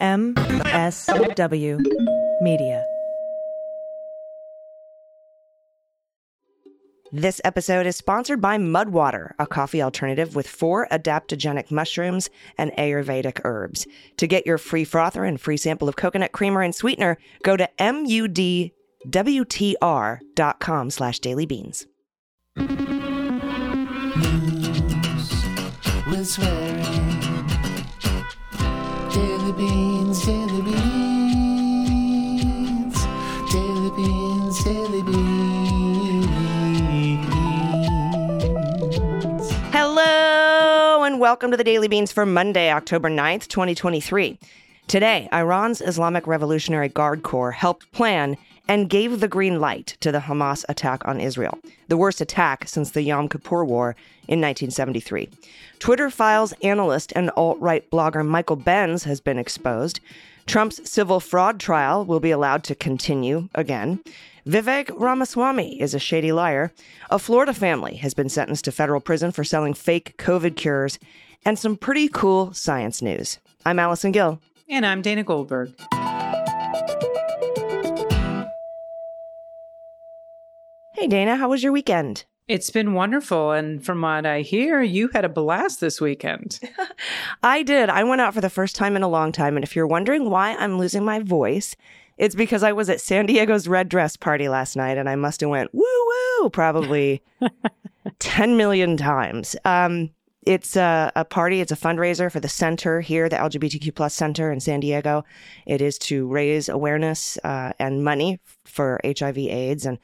MSW Media. This episode is sponsored by Mudwater, a coffee alternative with four adaptogenic mushrooms and Ayurvedic herbs. To get your free frother and free sample of coconut creamer and sweetener, go to mudwtr.com slash dailybeans. with swearing. Daily beans, daily beans, daily beans, daily beans. Hello and welcome to the Daily Beans for Monday, October 9th, 2023. Today, Iran's Islamic Revolutionary Guard Corps helped plan and gave the green light to the Hamas attack on Israel, the worst attack since the Yom Kippur War in 1973. Twitter files analyst and alt right blogger Michael Benz has been exposed. Trump's civil fraud trial will be allowed to continue again. Vivek Ramaswamy is a shady liar. A Florida family has been sentenced to federal prison for selling fake COVID cures, and some pretty cool science news. I'm Allison Gill. And I'm Dana Goldberg. Hey, Dana, how was your weekend? It's been wonderful. And from what I hear, you had a blast this weekend. I did. I went out for the first time in a long time. And if you're wondering why I'm losing my voice, it's because I was at San Diego's red dress party last night and I must have went woo woo probably 10 million times. Um, it's a, a, party. It's a fundraiser for the center here, the LGBTQ plus center in San Diego. It is to raise awareness uh, and money for HIV AIDS and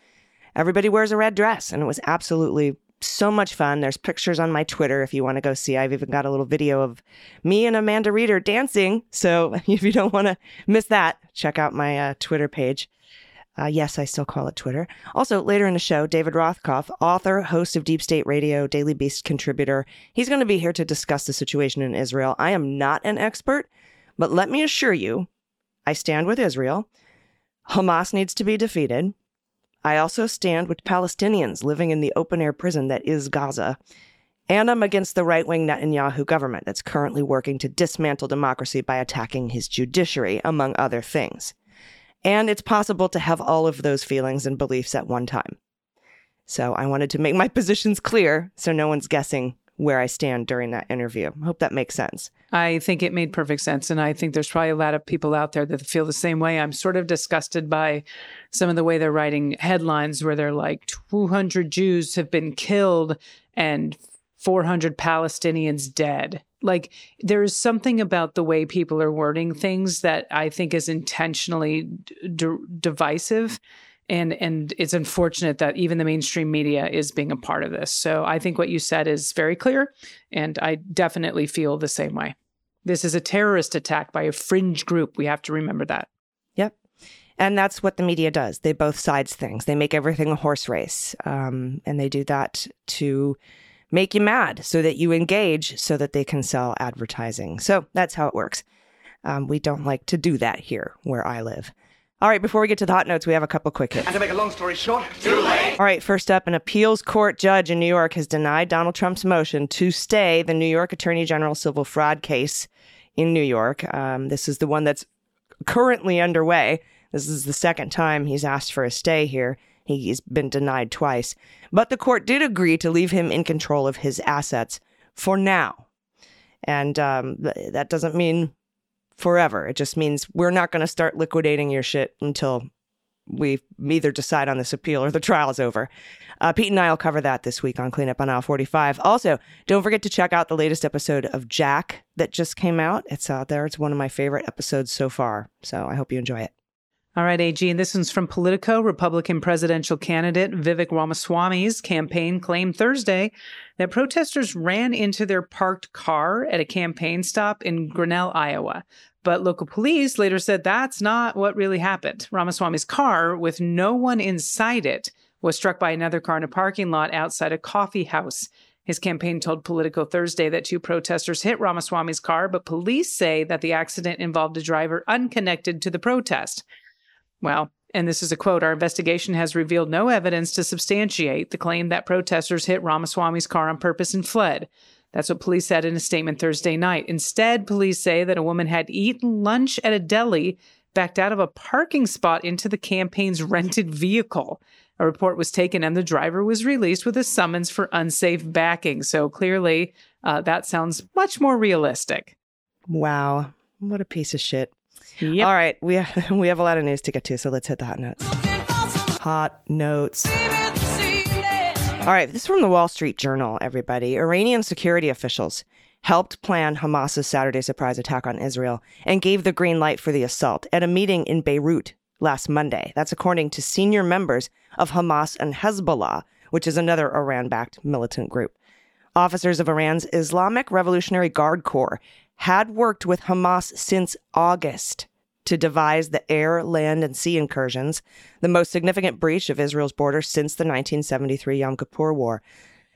everybody wears a red dress and it was absolutely so much fun. There's pictures on my Twitter if you want to go see. I've even got a little video of me and Amanda Reeder dancing. So if you don't want to miss that, check out my uh, Twitter page. Uh, yes, I still call it Twitter. Also, later in the show, David Rothkopf, author, host of Deep State Radio, Daily Beast contributor, he's going to be here to discuss the situation in Israel. I am not an expert, but let me assure you, I stand with Israel. Hamas needs to be defeated. I also stand with Palestinians living in the open air prison that is Gaza. And I'm against the right wing Netanyahu government that's currently working to dismantle democracy by attacking his judiciary, among other things. And it's possible to have all of those feelings and beliefs at one time. So I wanted to make my positions clear so no one's guessing where I stand during that interview. Hope that makes sense. I think it made perfect sense. And I think there's probably a lot of people out there that feel the same way. I'm sort of disgusted by some of the way they're writing headlines where they're like 200 Jews have been killed and 400 Palestinians dead. Like there is something about the way people are wording things that I think is intentionally d- divisive and and it's unfortunate that even the mainstream media is being a part of this. So i think what you said is very clear and i definitely feel the same way. This is a terrorist attack by a fringe group. We have to remember that. Yep. And that's what the media does. They both sides things. They make everything a horse race um, and they do that to make you mad so that you engage so that they can sell advertising. So that's how it works. Um, we don't like to do that here where i live all right, before we get to the hot notes, we have a couple quick hits. And to make a long story short, too late. All right, first up, an appeals court judge in New York has denied Donald Trump's motion to stay the New York Attorney General civil fraud case in New York. Um, this is the one that's currently underway. This is the second time he's asked for a stay here. He's been denied twice. But the court did agree to leave him in control of his assets for now. And um, that doesn't mean forever. It just means we're not going to start liquidating your shit until we either decide on this appeal or the trial is over. Uh, Pete and I will cover that this week on Cleanup on Aisle 45. Also, don't forget to check out the latest episode of Jack that just came out. It's out there. It's one of my favorite episodes so far. So I hope you enjoy it. All right, AG, and this one's from Politico. Republican presidential candidate Vivek Ramaswamy's campaign claimed Thursday that protesters ran into their parked car at a campaign stop in Grinnell, Iowa. But local police later said that's not what really happened. Ramaswamy's car, with no one inside it, was struck by another car in a parking lot outside a coffee house. His campaign told Politico Thursday that two protesters hit Ramaswamy's car, but police say that the accident involved a driver unconnected to the protest. Well, and this is a quote Our investigation has revealed no evidence to substantiate the claim that protesters hit Ramaswamy's car on purpose and fled. That's what police said in a statement Thursday night. Instead, police say that a woman had eaten lunch at a deli, backed out of a parking spot into the campaign's rented vehicle. A report was taken and the driver was released with a summons for unsafe backing. So clearly, uh, that sounds much more realistic. Wow. What a piece of shit. Yep. All right, we have, we have a lot of news to get to, so let's hit the hot notes. Hot notes. All right, this is from the Wall Street Journal, everybody. Iranian security officials helped plan Hamas's Saturday surprise attack on Israel and gave the green light for the assault at a meeting in Beirut last Monday. That's according to senior members of Hamas and Hezbollah, which is another Iran backed militant group. Officers of Iran's Islamic Revolutionary Guard Corps had worked with Hamas since August to devise the air, land, and sea incursions, the most significant breach of Israel's border since the 1973 Yom Kippur War.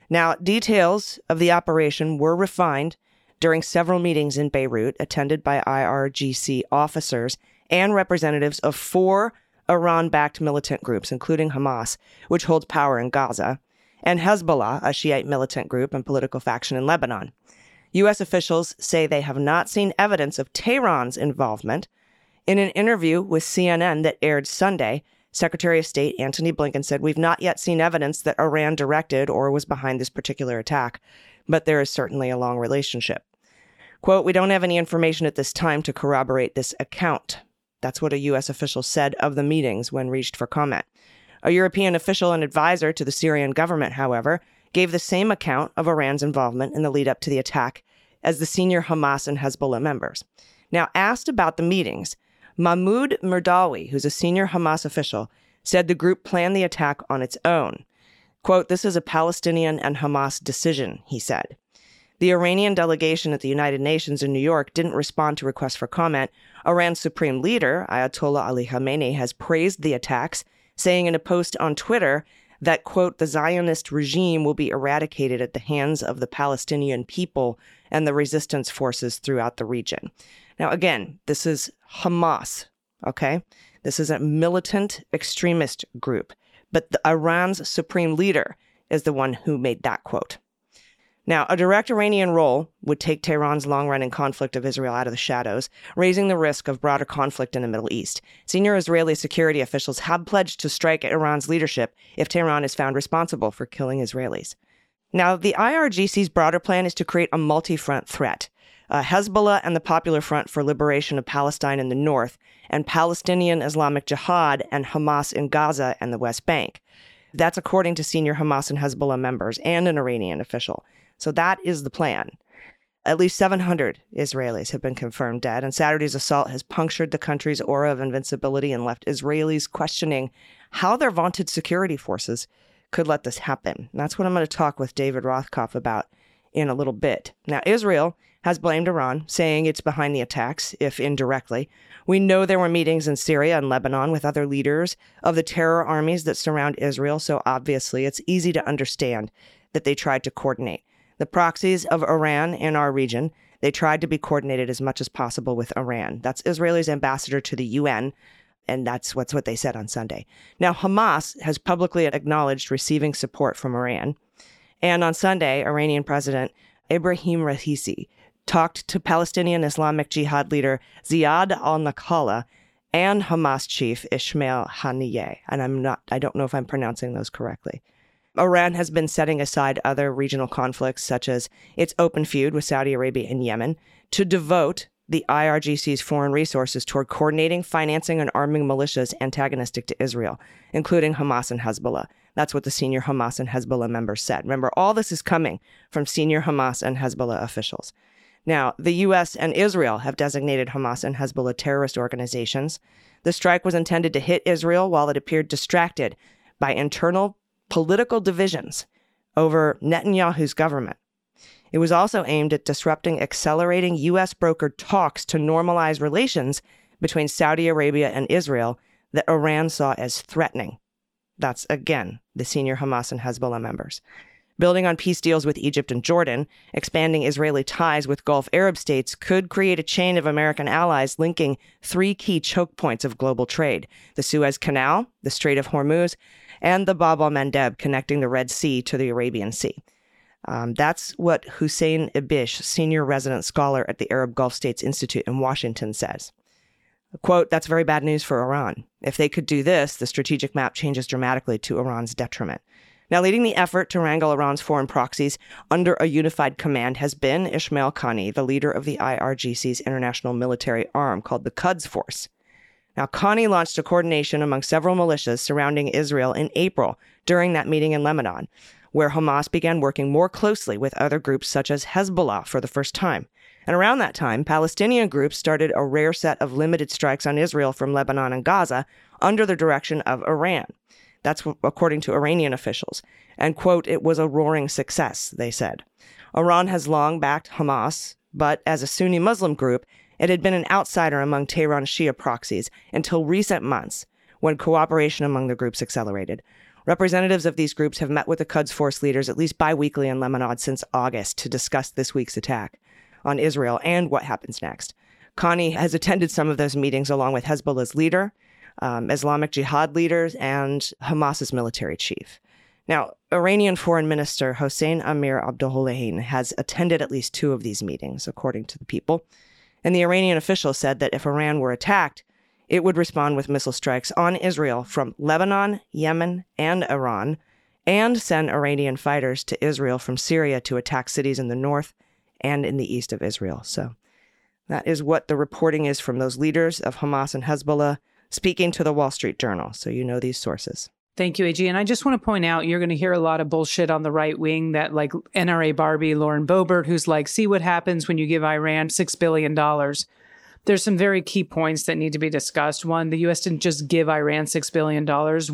Now, details of the operation were refined during several meetings in Beirut, attended by IRGC officers and representatives of four Iran backed militant groups, including Hamas, which holds power in Gaza, and Hezbollah, a Shiite militant group and political faction in Lebanon. U.S. officials say they have not seen evidence of Tehran's involvement. In an interview with CNN that aired Sunday, Secretary of State Antony Blinken said, We've not yet seen evidence that Iran directed or was behind this particular attack, but there is certainly a long relationship. Quote, We don't have any information at this time to corroborate this account. That's what a U.S. official said of the meetings when reached for comment. A European official and advisor to the Syrian government, however, gave the same account of Iran's involvement in the lead up to the attack as the senior Hamas and Hezbollah members. Now, asked about the meetings, Mahmoud Mirdawi, who's a senior Hamas official, said the group planned the attack on its own. Quote, This is a Palestinian and Hamas decision, he said. The Iranian delegation at the United Nations in New York didn't respond to requests for comment. Iran's supreme leader, Ayatollah Ali Khamenei, has praised the attacks, saying in a post on Twitter that, quote, the Zionist regime will be eradicated at the hands of the Palestinian people and the resistance forces throughout the region. Now, again, this is Hamas, okay? This is a militant extremist group, but the, Iran's supreme leader is the one who made that quote. Now, a direct Iranian role would take Tehran's long running conflict of Israel out of the shadows, raising the risk of broader conflict in the Middle East. Senior Israeli security officials have pledged to strike at Iran's leadership if Tehran is found responsible for killing Israelis. Now, the IRGC's broader plan is to create a multi front threat. Uh, Hezbollah and the Popular Front for Liberation of Palestine in the north, and Palestinian Islamic Jihad and Hamas in Gaza and the West Bank. That's according to senior Hamas and Hezbollah members and an Iranian official. So that is the plan. At least 700 Israelis have been confirmed dead, and Saturday's assault has punctured the country's aura of invincibility and left Israelis questioning how their vaunted security forces could let this happen. And that's what I'm going to talk with David Rothkopf about in a little bit. Now, Israel has blamed Iran, saying it's behind the attacks, if indirectly. We know there were meetings in Syria and Lebanon with other leaders of the terror armies that surround Israel, so obviously it's easy to understand that they tried to coordinate. The proxies of Iran in our region, they tried to be coordinated as much as possible with Iran. That's Israel's ambassador to the UN, and that's what's what they said on Sunday. Now, Hamas has publicly acknowledged receiving support from Iran. And on Sunday, Iranian President Ibrahim Raisi talked to Palestinian Islamic Jihad leader Ziyad al-Nakhalah and Hamas chief Ismail Haniyeh. And I'm not I don't know if I'm pronouncing those correctly. Iran has been setting aside other regional conflicts, such as its open feud with Saudi Arabia and Yemen, to devote the IRGC's foreign resources toward coordinating, financing, and arming militias antagonistic to Israel, including Hamas and Hezbollah. That's what the senior Hamas and Hezbollah members said. Remember, all this is coming from senior Hamas and Hezbollah officials. Now, the U.S. and Israel have designated Hamas and Hezbollah terrorist organizations. The strike was intended to hit Israel while it appeared distracted by internal political divisions over Netanyahu's government. It was also aimed at disrupting accelerating U.S. brokered talks to normalize relations between Saudi Arabia and Israel that Iran saw as threatening. That's again the senior Hamas and Hezbollah members. Building on peace deals with Egypt and Jordan, expanding Israeli ties with Gulf Arab states could create a chain of American allies linking three key choke points of global trade the Suez Canal, the Strait of Hormuz, and the Bab al Mandeb connecting the Red Sea to the Arabian Sea. Um, that's what Hussein Ibish, senior resident scholar at the Arab Gulf States Institute in Washington, says. Quote, that's very bad news for Iran. If they could do this, the strategic map changes dramatically to Iran's detriment. Now, leading the effort to wrangle Iran's foreign proxies under a unified command has been Ismail Qani, the leader of the IRGC's international military arm called the Quds Force. Now, Qani launched a coordination among several militias surrounding Israel in April during that meeting in Lebanon, where Hamas began working more closely with other groups such as Hezbollah for the first time. And around that time, Palestinian groups started a rare set of limited strikes on Israel from Lebanon and Gaza under the direction of Iran. That's according to Iranian officials. And, quote, it was a roaring success, they said. Iran has long backed Hamas, but as a Sunni Muslim group, it had been an outsider among Tehran Shia proxies until recent months, when cooperation among the groups accelerated. Representatives of these groups have met with the Quds Force leaders at least biweekly in Lebanon since August to discuss this week's attack on Israel and what happens next. Qani has attended some of those meetings along with Hezbollah's leader, um, Islamic Jihad leaders, and Hamas's military chief. Now, Iranian Foreign Minister Hossein Amir Abdollahian has attended at least two of these meetings, according to the people. And the Iranian official said that if Iran were attacked, it would respond with missile strikes on Israel from Lebanon, Yemen, and Iran, and send Iranian fighters to Israel from Syria to attack cities in the north and in the east of Israel. So that is what the reporting is from those leaders of Hamas and Hezbollah speaking to the Wall Street Journal. So you know these sources. Thank you, AG. And I just want to point out you're going to hear a lot of bullshit on the right wing that, like NRA Barbie, Lauren Boebert, who's like, see what happens when you give Iran $6 billion there's some very key points that need to be discussed. One, the U.S. didn't just give Iran $6 billion.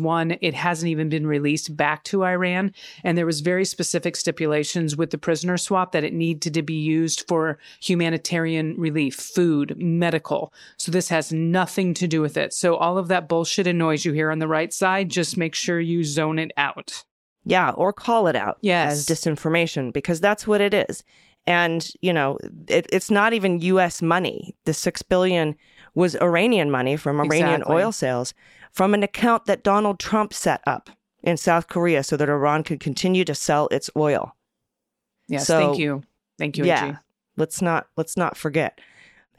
One, it hasn't even been released back to Iran. And there was very specific stipulations with the prisoner swap that it needed to be used for humanitarian relief, food, medical. So this has nothing to do with it. So all of that bullshit and noise you hear on the right side, just make sure you zone it out. Yeah, or call it out yes. as disinformation because that's what it is. And, you know, it, it's not even US money. The 6 billion was Iranian money from Iranian Exactly. oil sales from an account that Donald Trump set up in South Korea so that Iran could continue to sell its oil. Yes, So- thank you. Thank you, yeah. Let's not let's not forget.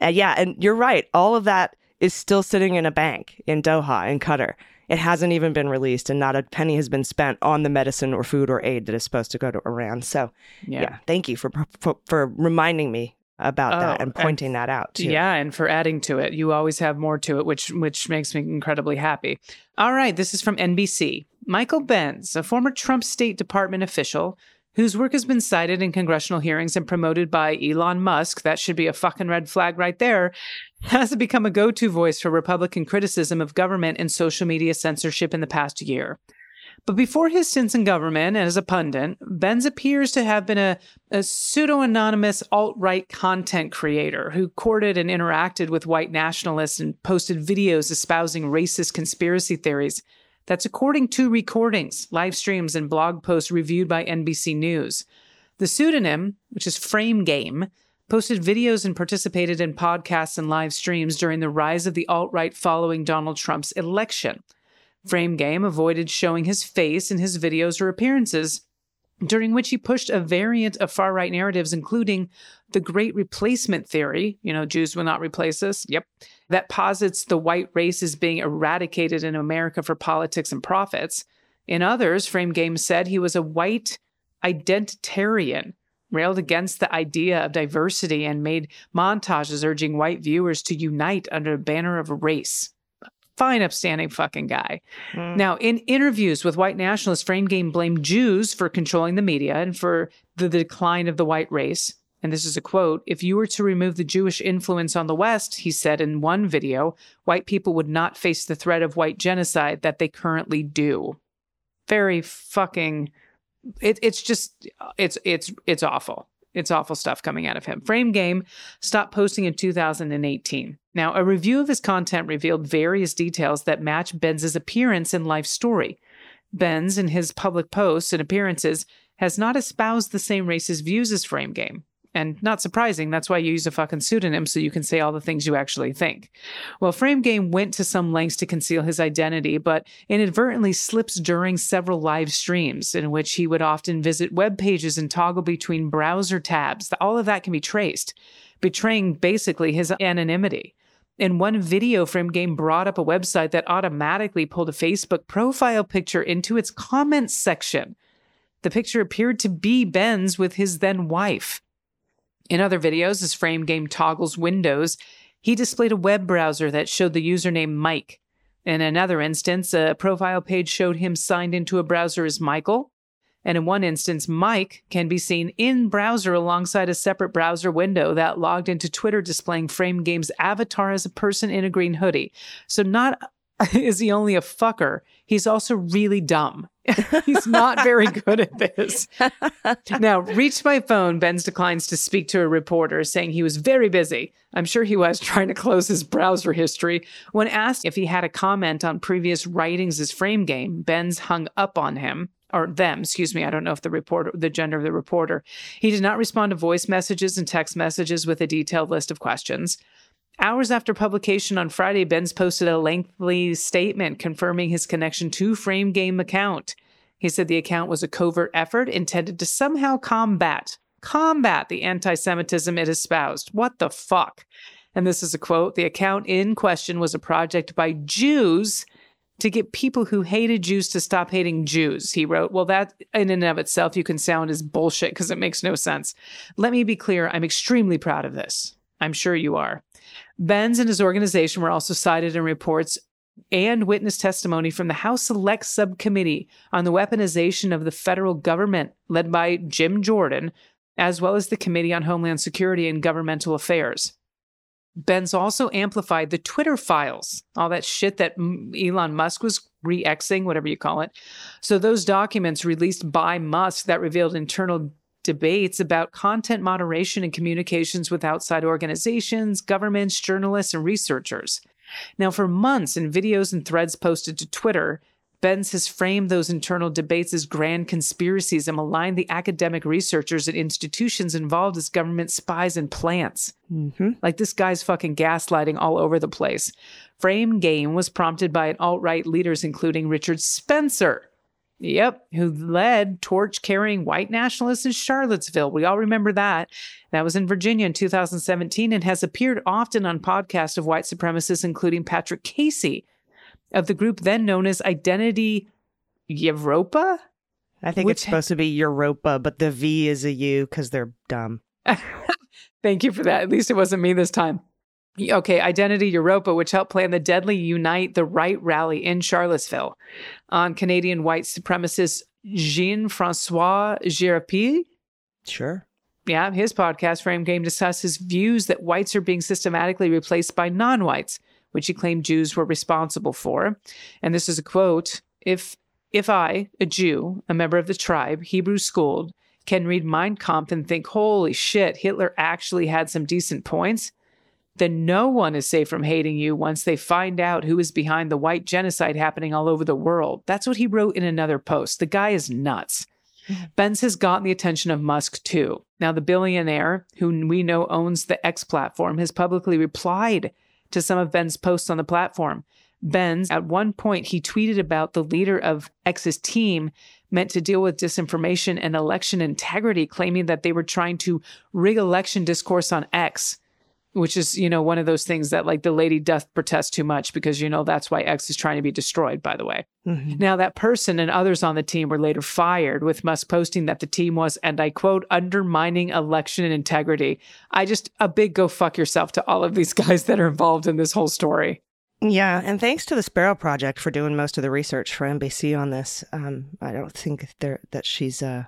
And yeah, and you're right. All of that is still sitting in a bank in Doha in Qatar. It hasn't even been released and not a penny has been spent on the medicine or food or aid that is supposed to go to Iran. So, Yeah. yeah, thank you for, for for reminding me about Oh, that and and- pointing that out too. Yeah, and for adding to it, you always have more to it, which which makes me incredibly happy. All right, this is from NBC. Michael Benz, a former Trump State Department official whose work has been cited in congressional hearings and promoted by Elon Musk, that should be a fucking red flag right there, has become a go-to voice for Republican criticism of government and social media censorship in the past year. But before his stints in government and as a pundit, Benz appears to have been a, a pseudo anonymous alt right content creator who courted and interacted with white nationalists and posted videos espousing racist conspiracy theories. That's according to recordings, live streams, and blog posts reviewed by NBC News. The pseudonym, which is Frame Game, posted videos and participated in podcasts and live streams during the rise of the alt right following Donald Trump's election. Frame Game avoided showing his face in his videos or appearances, during which he pushed a variant of far right narratives, including the Great Replacement Theory, you know, Jews will not replace us. Yep. That posits the white race is being eradicated in America for politics and profits. In others, Frame Game said he was a white identitarian, railed against the idea of diversity, and made montages urging white viewers to unite under a banner of race. Fine, upstanding fucking guy. Mm. Now, in interviews with white nationalists, Frame Game blamed Jews for controlling the media and for the decline of the white race. And this is a quote If you were to remove the Jewish influence on the West, he said in one video, white people would not face the threat of white genocide that they currently do. Very fucking. It, it's just it's it's it's awful. It's awful stuff coming out of him. Frame Game stopped posting in 2018. Now, a review of his content revealed various details that match Benz's appearance and life story. Benz, in his public posts and appearances, has not espoused the same racist views as Frame Game. And not surprising, that's why you use a fucking pseudonym so you can say all the things you actually think. Well, Frame Game went to some lengths to conceal his identity, but inadvertently slips during several live streams in which he would often visit web pages and toggle between browser tabs. All of that can be traced, betraying basically his anonymity. In one video, Frame Game brought up a website that automatically pulled a Facebook profile picture into its comments section. The picture appeared to be Benz with his then wife. In other videos, as Frame Game toggles windows, he displayed a web browser that showed the username Mike. In another instance, a profile page showed him signed into a browser as Michael. And in one instance, Mike can be seen in browser alongside a separate browser window that logged into Twitter displaying Frame Game's avatar as a person in a green hoodie. So not is he only a fucker, he's also really dumb. he's not very good at this. now, reached my phone, Benz declines to speak to a reporter, saying he was very busy. I'm sure he was trying to close his browser history. When asked if he had a comment on previous writings as frame game, Benz hung up on him or them, excuse me. I don't know if the reporter, the gender of the reporter. He did not respond to voice messages and text messages with a detailed list of questions. Hours after publication on Friday, Benz posted a lengthy statement confirming his connection to Frame Game account. He said the account was a covert effort intended to somehow combat combat the anti-Semitism it espoused. What the fuck? And this is a quote: "The account in question was a project by Jews." To get people who hated Jews to stop hating Jews, he wrote. Well, that in and of itself you can sound as bullshit because it makes no sense. Let me be clear, I'm extremely proud of this. I'm sure you are. Benz and his organization were also cited in reports and witness testimony from the House Select Subcommittee on the Weaponization of the Federal Government, led by Jim Jordan, as well as the Committee on Homeland Security and Governmental Affairs. Benz also amplified the Twitter files, all that shit that Elon Musk was re exing, whatever you call it. So, those documents released by Musk that revealed internal debates about content moderation and communications with outside organizations, governments, journalists, and researchers. Now, for months in videos and threads posted to Twitter, Benz has framed those internal debates as grand conspiracies and maligned the academic researchers and institutions involved as government spies and plants. Mm-hmm. Like this guy's fucking gaslighting all over the place. Frame Game was prompted by alt right leaders, including Richard Spencer, Yep, who led torch carrying white nationalists in Charlottesville. We all remember that. That was in Virginia in 2017 and has appeared often on podcasts of white supremacists, including Patrick Casey of the group then known as Identity Europa. I think it's supposed to be Europa, but the V is a U because they're dumb. Thank you for that. At least it wasn't me this time. Okay, Identity Europa, which helped plan the deadly Unite the Right rally in Charlottesville on Canadian white supremacist Jean Francois Gariépy. Sure. Yeah, his podcast, Frame Game, discussed his views that whites are being systematically replaced by non whites, which he claimed Jews were responsible for. And this is a quote If if I, a Jew, a member of the tribe, Hebrew schooled, can read Mein Kampf and think, holy shit, Hitler actually had some decent points, then no one is safe from hating you once they find out who is behind the white genocide happening all over the world. That's what he wrote in another post. The guy is nuts. Mm-hmm. Benz has gotten the attention of Musk too. Now, the billionaire, who we know owns the X platform, has publicly replied to some of Benz posts on the platform. Benz, at one point, he tweeted about the leader of X's team meant to deal with disinformation and election integrity, claiming that they were trying to rig election discourse on X which is you know one of those things that like the lady doth protest too much because you know that's why x is trying to be destroyed by the way Mhm. now that person and others on the team were later fired with musk posting that the team was and i quote undermining election integrity i just a big go fuck yourself to all of these guys that are involved in this whole story Yeah, and thanks to the Sparrow Project for doing most of the research for NBC on this. Um, I don't think there that she's uh,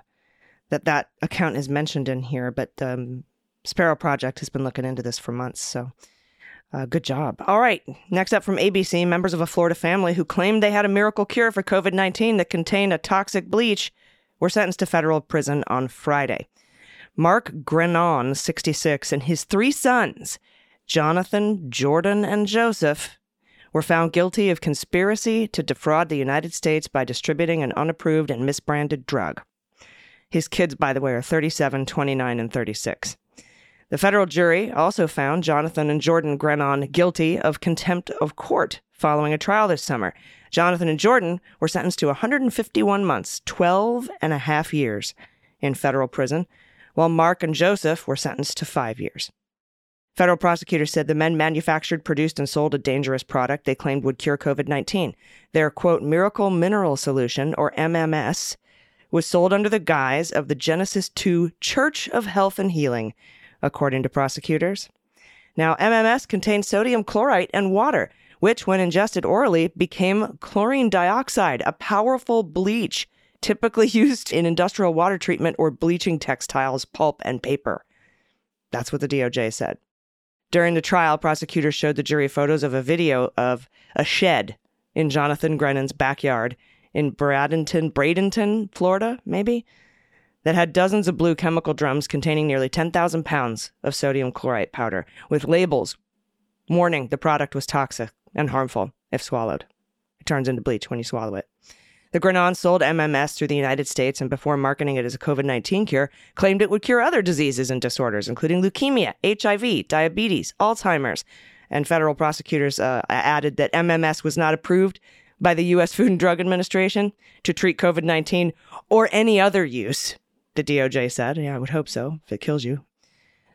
that that account is mentioned in here, but um, Sparrow Project has been looking into this for months. So, uh, good job. All right, next up from ABC, members of a Florida family who claimed they had a miracle cure for COVID nineteen that contained a toxic bleach were sentenced to federal prison on Friday. Mark Grenon, 66, and his three sons, Jonathan, Jordan, and Joseph, were found guilty of conspiracy to defraud the United States by distributing an unapproved and misbranded drug. His kids, by the way, are 37, 29, and 36. The federal jury also found Jonathan and Jordan Grenon guilty of contempt of court following a trial this summer. Jonathan and Jordan were sentenced to 151 months, 12 and a half years in federal prison, while Mark and Joseph were sentenced to five years. Federal prosecutors said the men manufactured, produced, and sold a dangerous product they claimed would cure COVID 19. Their, quote, miracle mineral solution, or MMS, was sold under the guise of the Genesis 2 Church of Health and Healing, according to prosecutors. Now, MMS contains sodium chlorite and water, which, when ingested orally, became chlorine dioxide, a powerful bleach typically used in industrial water treatment or bleaching textiles, pulp, and paper. That's what the DOJ said. During the trial, prosecutors showed the jury photos of a video of a shed in Jonathan Grenon's backyard in Bradenton, Bradenton, Florida, maybe, that had dozens of blue chemical drums containing nearly 10,000 pounds of sodium chlorite powder with labels warning the product was toxic and harmful if swallowed. It turns into bleach when you swallow it. The Grenon sold MMS through the United States and before marketing it as a COVID 19 cure, claimed it would cure other diseases and disorders, including leukemia, HIV, diabetes, Alzheimer's. And federal prosecutors uh, added that MMS was not approved by the U.S. Food and Drug Administration to treat COVID 19 or any other use, the DOJ said. Yeah, I would hope so, if it kills you.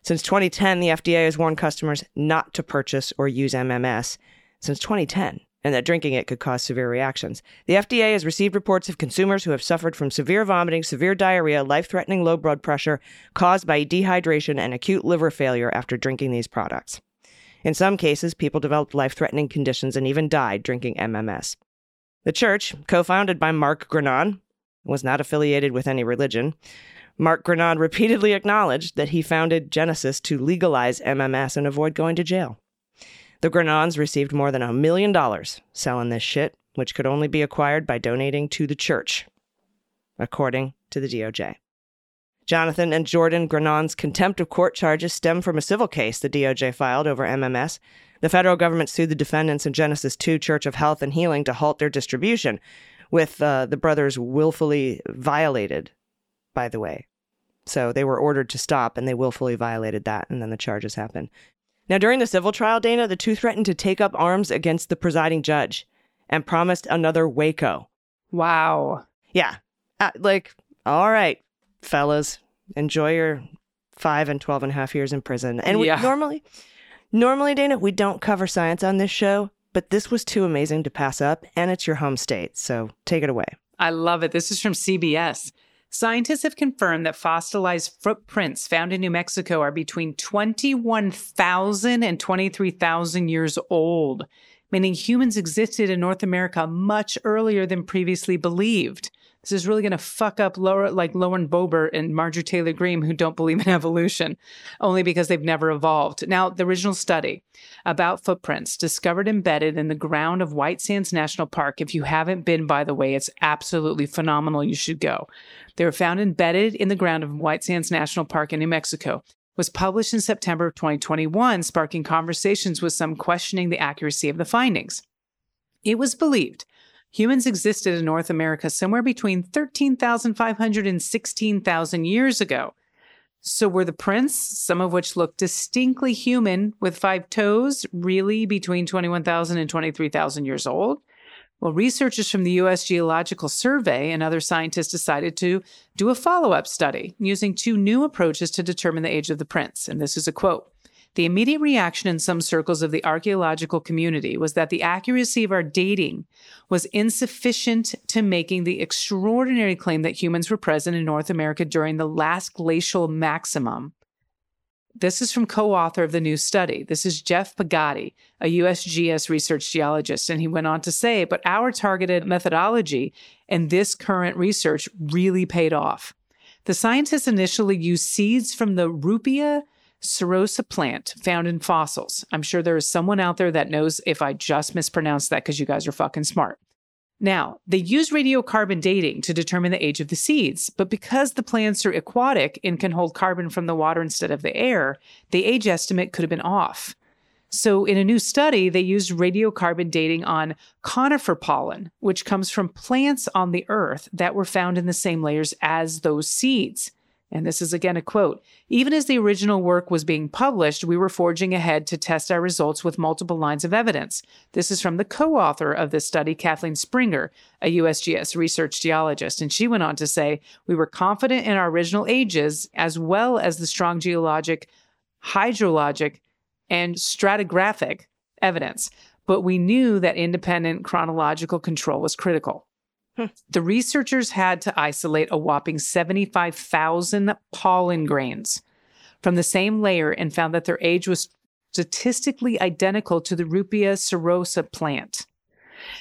Since 2010, the FDA has warned customers not to purchase or use MMS. Since 2010 and that drinking it could cause severe reactions. The FDA has received reports of consumers who have suffered from severe vomiting, severe diarrhea, life threatening low blood pressure caused by dehydration, and acute liver failure after drinking these products. In some cases, people developed life threatening conditions and even died drinking MMS. The church, co founded by Mark Grenon, was not affiliated with any religion. Mark Grenon repeatedly acknowledged that he founded Genesis to legalize MMS and avoid going to jail. The Grenons received more than a million dollars selling this shit, which could only be acquired by donating to the church, according to the DOJ. Jonathan and Jordan Grenon's contempt of court charges stem from a civil case the DOJ filed over MMS. The federal government sued the defendants in Genesis 2 Church of Health and Healing to halt their distribution, with uh, the brothers willfully violated, by the way. So they were ordered to stop and they willfully violated that, and then the charges happened. Now, during the civil trial, Dana, the two threatened to take up arms against the presiding judge and promised another Waco. Wow. Yeah. Uh, like, all right, fellas, enjoy your five and 12 and a half years in prison. And we, normally, normally, Dana, we don't cover science on this show, but this was too amazing to pass up, and it's your home state. So take it away. I love it. This is from CBS. Scientists have confirmed that fossilized footprints found in New Mexico are between 21,000 and 23,000 years old, meaning humans existed in North America much earlier than previously believed. This is really going to fuck up Laura, like Lauren Boebert and Marjorie Taylor Greene, who don't believe in evolution, only because they've never evolved. Now, the original study about footprints discovered embedded in the ground of White Sands National Park. If you haven't been, by the way, it's absolutely phenomenal. You should go. They were found embedded in the ground of White Sands National Park in New Mexico. Was published in September of 2021, sparking conversations with some questioning the accuracy of the findings. It was believed humans existed in North America somewhere between 13,500 and 16,000 years ago. So were the prints, some of which look distinctly human with five toes, really between 21,000 and 23,000 years old? Well, researchers from the U.S. Geological Survey and other scientists decided to do a follow up study using two new approaches to determine the age of the prints. And this is a quote The immediate reaction in some circles of the archaeological community was that the accuracy of our dating was insufficient to making the extraordinary claim that humans were present in North America during the last glacial maximum. This is from co author of the new study. This is Jeff Pigati, a USGS research geologist. And he went on to say, but our targeted methodology and this current research really paid off. The scientists initially used seeds from the Ruppia cirrhosa plant found in fossils. I'm sure there is someone out there that knows if I just mispronounced that because you guys are fucking smart. Now, they use radiocarbon dating to determine the age of the seeds, but because the plants are aquatic and can hold carbon from the water instead of the air, the age estimate could have been off. So, in a new study, they used radiocarbon dating on conifer pollen, which comes from plants on the earth that were found in the same layers as those seeds. And this is again a quote Even as the original work was being published, we were forging ahead to test our results with multiple lines of evidence. This is from the co author of this study, Kathleen Springer, a USGS research geologist. And she went on to say, We were confident in our original ages, as well as the strong geologic, hydrologic, and stratigraphic evidence. But we knew that independent chronological control was critical. The researchers had to isolate a whopping 75,000 pollen grains from the same layer and found that their age was statistically identical to the Ruppia cirrhosa plant.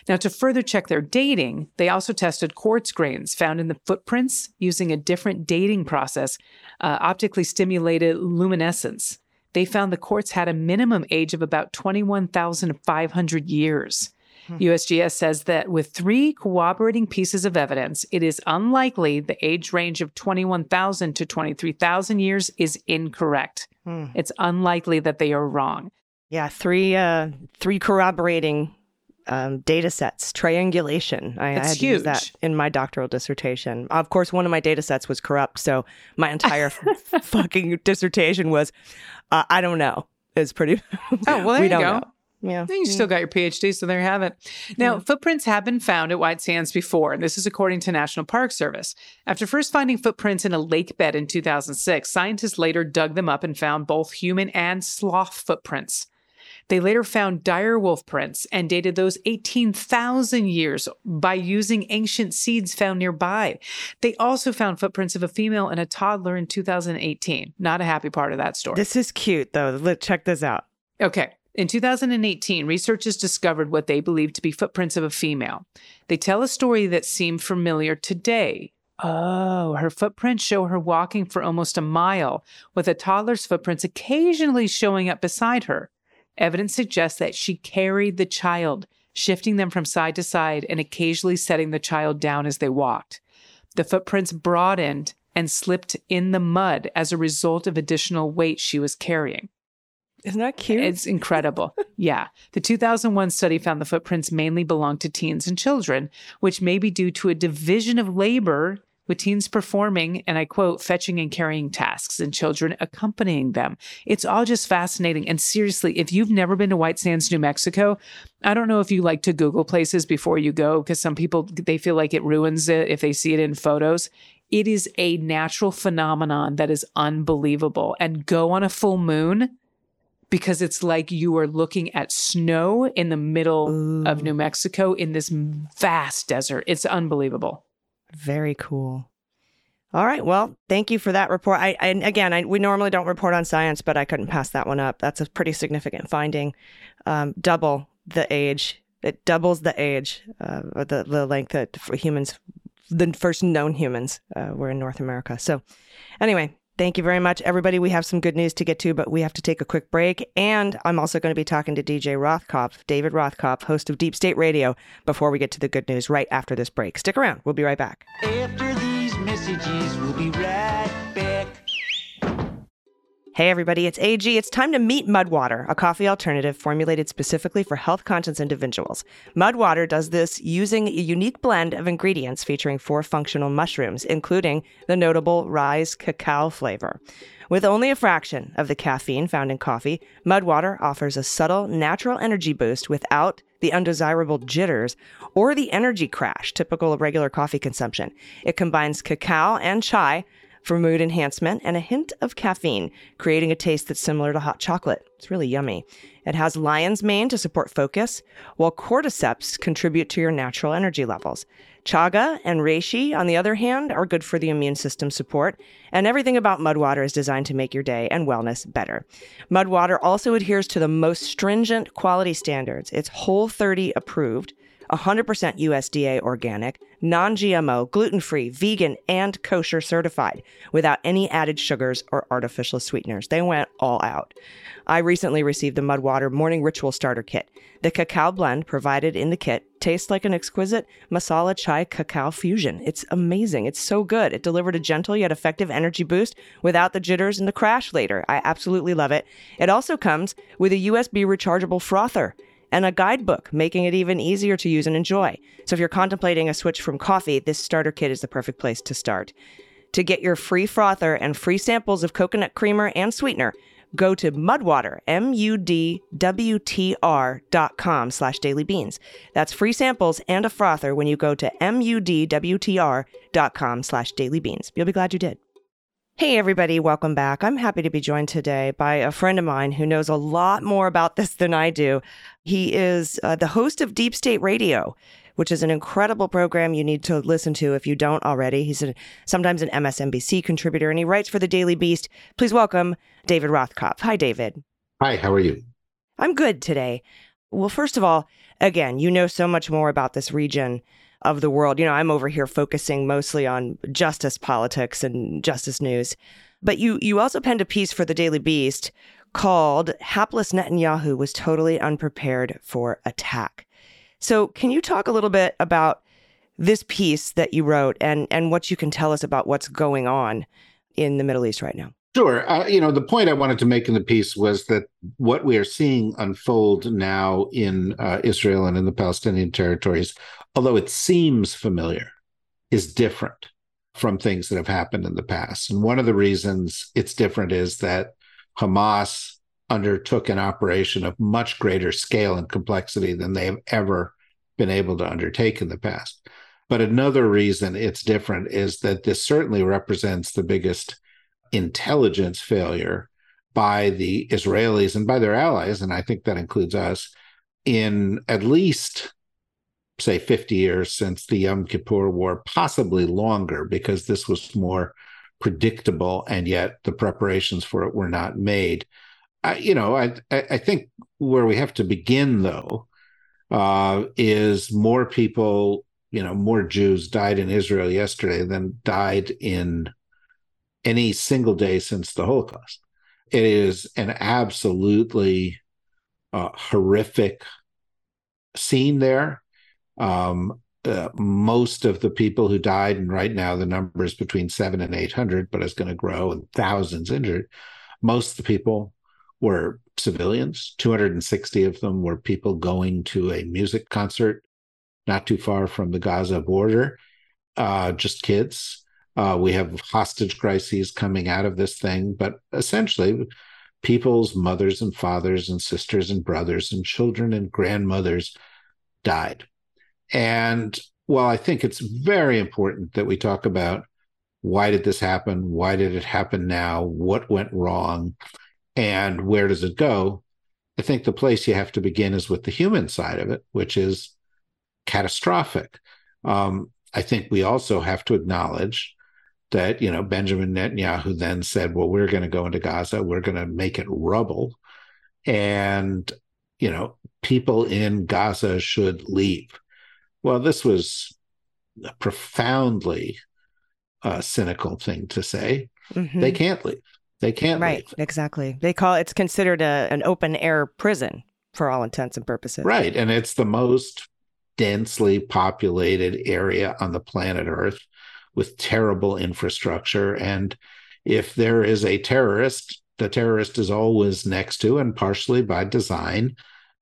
Now, to further check their dating, they also tested quartz grains found in the footprints using a different dating process, uh, optically stimulated luminescence. They found the quartz had a minimum age of about 21,500 years. USGS says that with three corroborating pieces of evidence, it is unlikely the age range of 21,000 to 23,000 years is incorrect. Hmm. It's unlikely that they are wrong. Yeah, three uh, three corroborating um, data sets, triangulation. I, I had use that in my doctoral dissertation. Of course, one of my data sets was corrupt, so my entire f- fucking dissertation was, uh, I don't know. It's pretty. Oh, well, there we you don't go. know. Yeah. You still got your PhD, so there you have it. Now, footprints have been found at White Sands before, and this is according to National Park Service. After first finding footprints in a lake bed in 2006, scientists later dug them up and found both human and sloth footprints. They later found dire wolf prints and dated those 18,000 years by using ancient seeds found nearby. They also found footprints of a female and a toddler in 2018. Not a happy part of that story. This is cute, though. Check this out. Okay. In 2018, researchers discovered what they believed to be footprints of a female. They tell a story that seemed familiar today. Oh, her footprints show her walking for almost a mile, with a toddler's footprints occasionally showing up beside her. Evidence suggests that she carried the child, shifting them from side to side and occasionally setting the child down as they walked. The footprints broadened and slipped in the mud as a result of additional weight she was carrying. Isn't that cute? It's incredible. yeah. The 2001 study found the footprints mainly belonged to teens and children, which may be due to a division of labor with teens performing, and I quote, fetching and carrying tasks and children accompanying them. It's all just fascinating. And seriously, if you've never been to White Sands, New Mexico, I don't know if you like to Google places before you go, because some people, they feel like it ruins it if they see it in photos. It is a natural phenomenon that is unbelievable. And go on a full moon because it's like you are looking at snow in the middle of New Mexico in this vast desert. It's unbelievable. Very cool. All right. Well, thank you for that report. I, and again, I, we normally don't report on science, but I couldn't pass that one up. That's a pretty significant finding. Um, double the age. It doubles the age, uh, or the the length that humans, the first known humans, uh, were in North America. So, anyway, thank you very much, everybody. We have some good news to get to, but we have to take a quick break. And I'm also going to be talking to DJ Rothkopf, David Rothkopf, host of Deep State Radio, before we get to the good news right after this break. Stick around. We'll be right back. After these messages, we'll be right back. Hey everybody, it's AG. It's time to meet Mudwater, a coffee alternative formulated specifically for health conscious individuals. Mudwater does this using a unique blend of ingredients featuring four functional mushrooms, including the notable Rise cacao flavor. With only a fraction of the caffeine found in coffee, Mudwater offers a subtle, natural energy boost without the undesirable jitters or the energy crash typical of regular coffee consumption. It combines cacao and chai for mood enhancement and a hint of caffeine, creating a taste that's similar to hot chocolate. It's really yummy. It has lion's mane to support focus, while cordyceps contribute to your natural energy levels. Chaga and reishi, on the other hand, are good for the immune system support, and everything about Mudwater is designed to make your day and wellness better. Mudwater also adheres to the most stringent quality standards. It's Whole 30 approved, 100% USDA organic, non GMO, gluten free, vegan, and kosher certified without any added sugars or artificial sweeteners. They went all out. I recently received the Mudwater Morning Ritual Starter Kit. The cacao blend provided in the kit tastes like an exquisite masala chai cacao fusion. It's amazing. It's so good. It delivered a gentle yet effective energy boost without the jitters and the crash later. I absolutely love it. It also comes with a USB rechargeable frother and a guidebook, making it even easier to use and enjoy. So if you're contemplating a switch from coffee, this starter kit is the perfect place to start. To get your free frother and free samples of coconut creamer and sweetener, go to mudwater, M-U-D-W-T-R dot com slash dailybeans. That's free samples and a frother when you go to M-U-D-W-T-R dot com slash dailybeans. You'll be glad you did. Hey, everybody, welcome back. I'm happy to be joined today by a friend of mine who knows a lot more about this than I do. He is uh, the host of Deep State Radio, which is an incredible program you need to listen to if you don't already. He's a, sometimes an MSNBC contributor and he writes for the Daily Beast. Please welcome David Rothkopf. Hi, David. Hi, how are you? I'm good today. Well, first of all, again, you know so much more about this region of the world. You know, I'm over here focusing mostly on justice politics and justice news. But you you also penned a piece for the Daily Beast called Hapless Netanyahu was totally unprepared for attack. So, can you talk a little bit about this piece that you wrote and and what you can tell us about what's going on in the Middle East right now? Sure. Uh, you know, the point I wanted to make in the piece was that what we are seeing unfold now in uh, Israel and in the Palestinian territories, although it seems familiar, is different from things that have happened in the past. And one of the reasons it's different is that Hamas undertook an operation of much greater scale and complexity than they have ever been able to undertake in the past. But another reason it's different is that this certainly represents the biggest intelligence failure by the Israelis and by their allies, and I think that includes us, in at least, say, 50 years since the Yom Kippur War, possibly longer, because this was more predictable, and yet the preparations for it were not made. I, you know, I, I think where we have to begin, though, uh, is more people, you know, more Jews died in Israel yesterday than died in any single day since the Holocaust. It is an absolutely uh, horrific scene there. Um, uh, most of the people who died, and right now the number is between seven and 800, but it's going to grow and thousands injured. Most of the people were civilians. 260 of them were people going to a music concert not too far from the Gaza border, uh, just kids. Uh, we have hostage crises coming out of this thing, but essentially, people's mothers and fathers and sisters and brothers and children and grandmothers died. And while I think it's very important that we talk about why did this happen? Why did it happen now? What went wrong? And where does it go? I think the place you have to begin is with the human side of it, which is catastrophic. Um, I think we also have to acknowledge that you know Benjamin Netanyahu then said, "Well, we're going to go into Gaza. We're going to make it rubble," and you know people in Gaza should leave. Well, this was a profoundly uh, cynical thing to say. Mm-hmm. They can't leave. They can't right, leave. Exactly. They call it's considered a, an open air prison for all intents and purposes. Right, and it's the most densely populated area on the planet Earth with terrible infrastructure. And if there is a terrorist, the terrorist is always next to, and partially by design,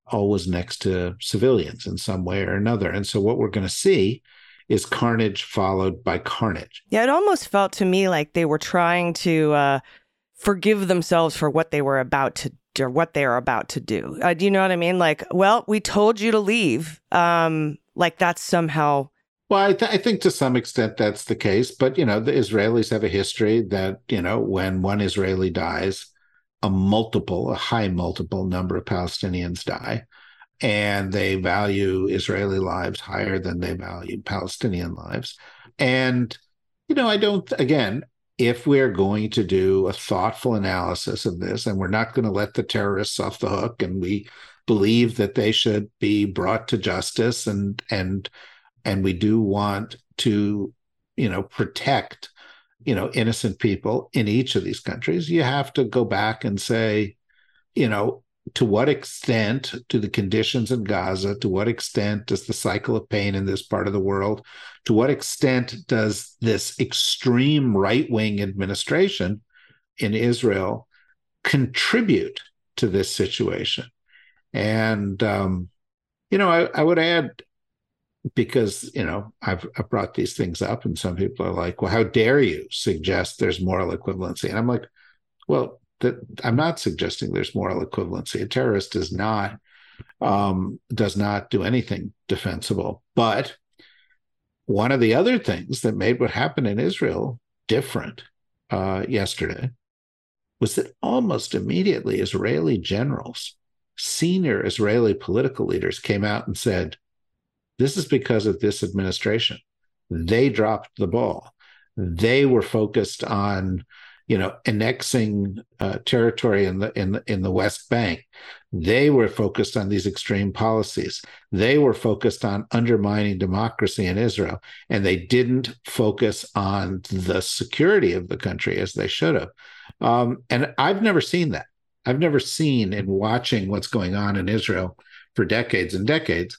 always next to civilians in some way or another. And so what we're going to see is carnage followed by carnage. Yeah, it almost felt to me like they were trying to uh, forgive themselves for what they were about to or what they are about to do. Uh, do you know what I mean? Like, well, we told you to leave. Um, like that's somehow well, I, th- I, think to some extent that's the case, but you know the Israelis have a history that you know when one Israeli dies, a multiple, a high multiple number of Palestinians die, and they value Israeli lives higher than they value Palestinian lives. And you know, I don't. Again, if we're going to do a thoughtful analysis of this, and we're not going to let the terrorists off the hook, and we believe that they should be brought to justice and and and we do want to you know protect you know innocent people in each of these countries you have to go back and say you know to what extent do the conditions in Gaza, to what extent does the cycle of pain in this part of the world, to what extent does this extreme right wing administration in Israel contribute to this situation? And, um, you know, I, I would add because you know I've, I've brought these things up, and some people are like, "Well, how dare you suggest there's moral equivalency?" And I'm like, "Well, that I'm not suggesting there's moral equivalency. A terrorist is not um, does not do anything defensible. But one of the other things that made what happened in Israel different uh, yesterday was that almost immediately Israeli generals, senior Israeli political leaders came out and said, This is because of this administration. They dropped the ball. They were focused on you know, annexing uh, territory in the in the in the West Bank. They were focused on these extreme policies. They were focused on undermining democracy in Israel, and they didn't focus on the security of the country as they should have. Um, and I've never seen that. I've never seen in watching what's going on in Israel for decades and decades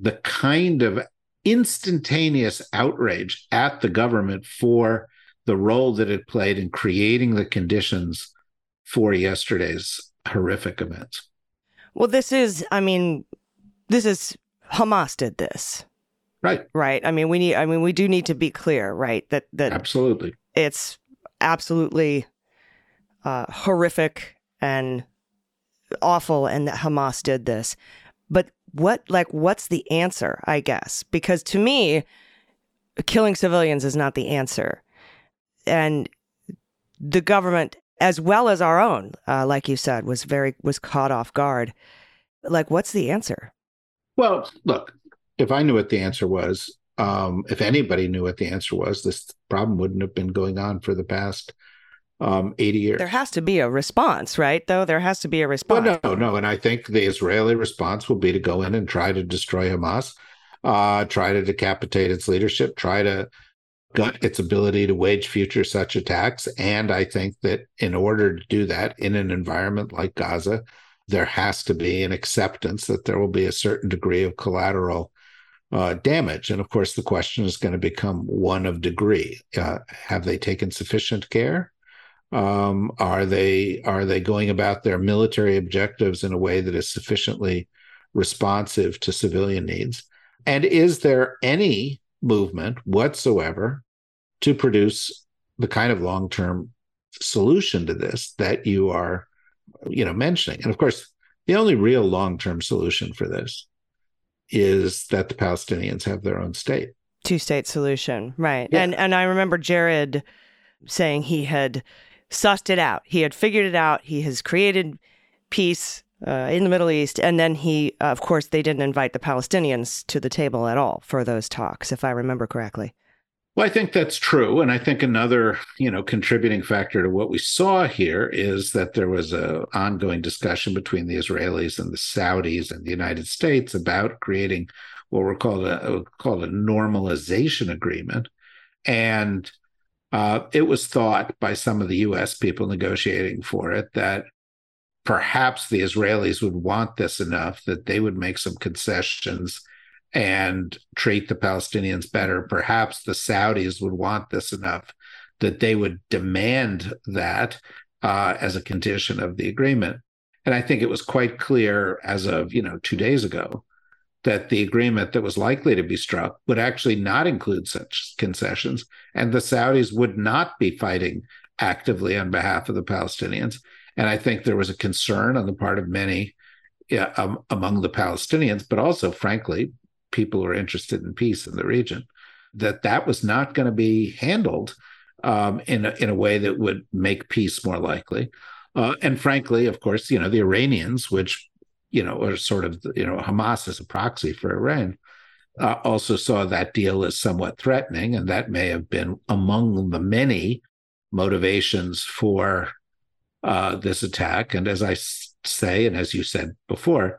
the kind of instantaneous outrage at the government for the role that it played in creating the conditions for yesterday's horrific events. Well, this is, I mean, this is Hamas did this. Right. Right. I mean, we need, I mean, we do need to be clear, right? That, that absolutely, it's absolutely uh, horrific and awful and that Hamas did this. But what, like, what's the answer, I guess? Because to me, killing civilians is not the answer. And the government as well as our own uh, like you said was very was caught off guard. Like what's the answer? Well look if i knew what the answer was um, if anybody knew what the answer was this problem wouldn't have been going on for the past um, 80 years there has to be a response right though there has to be a response well, no no and i think the israeli response will be to go in and try to destroy hamas uh, try to decapitate its leadership try to gut its ability to wage future such attacks. And I think that in order to do that in an environment like Gaza, there has to be an acceptance that there will be a certain degree of collateral uh, damage. And of course, the question is going to become one of degree. Uh, have they taken sufficient care? Um, are they are they going about their military objectives in a way that is sufficiently responsive to civilian needs? And is there any movement whatsoever to produce the kind of long-term solution to this that you are you know mentioning and of course the only real long-term solution for this is that the palestinians have their own state two state solution right yeah. and and i remember jared saying he had sussed it out he had figured it out he has created peace uh, in the Middle East. And then he, uh, of course, they didn't invite the Palestinians to the table at all for those talks, if I remember correctly. Well, I think that's true. And I think another, you know, contributing factor to what we saw here is that there was a ongoing discussion between the Israelis and the Saudis and the United States about creating what we're called a called a normalization agreement. And uh, it was thought by some of the US people negotiating for it that perhaps the Israelis would want this enough that they would make some concessions and treat the Palestinians better. Perhaps the Saudis would want this enough that they would demand that uh, as a condition of the agreement. And I think it was quite clear as of you know two days ago that the agreement that was likely to be struck would actually not include such concessions, and the Saudis would not be fighting actively on behalf of the Palestinians. And I think there was a concern on the part of many yeah, um, among the Palestinians, but also, frankly, people who are interested in peace in the region, that that was not going to be handled um, in, a, in a way that would make peace more likely. Uh, and frankly, of course, you know, the Iranians, which, you know, are sort of, you know, Hamas as a proxy for Iran, uh, also saw that deal as somewhat threatening. And that may have been among the many motivations for uh, this attack. And as I say, and as you said before,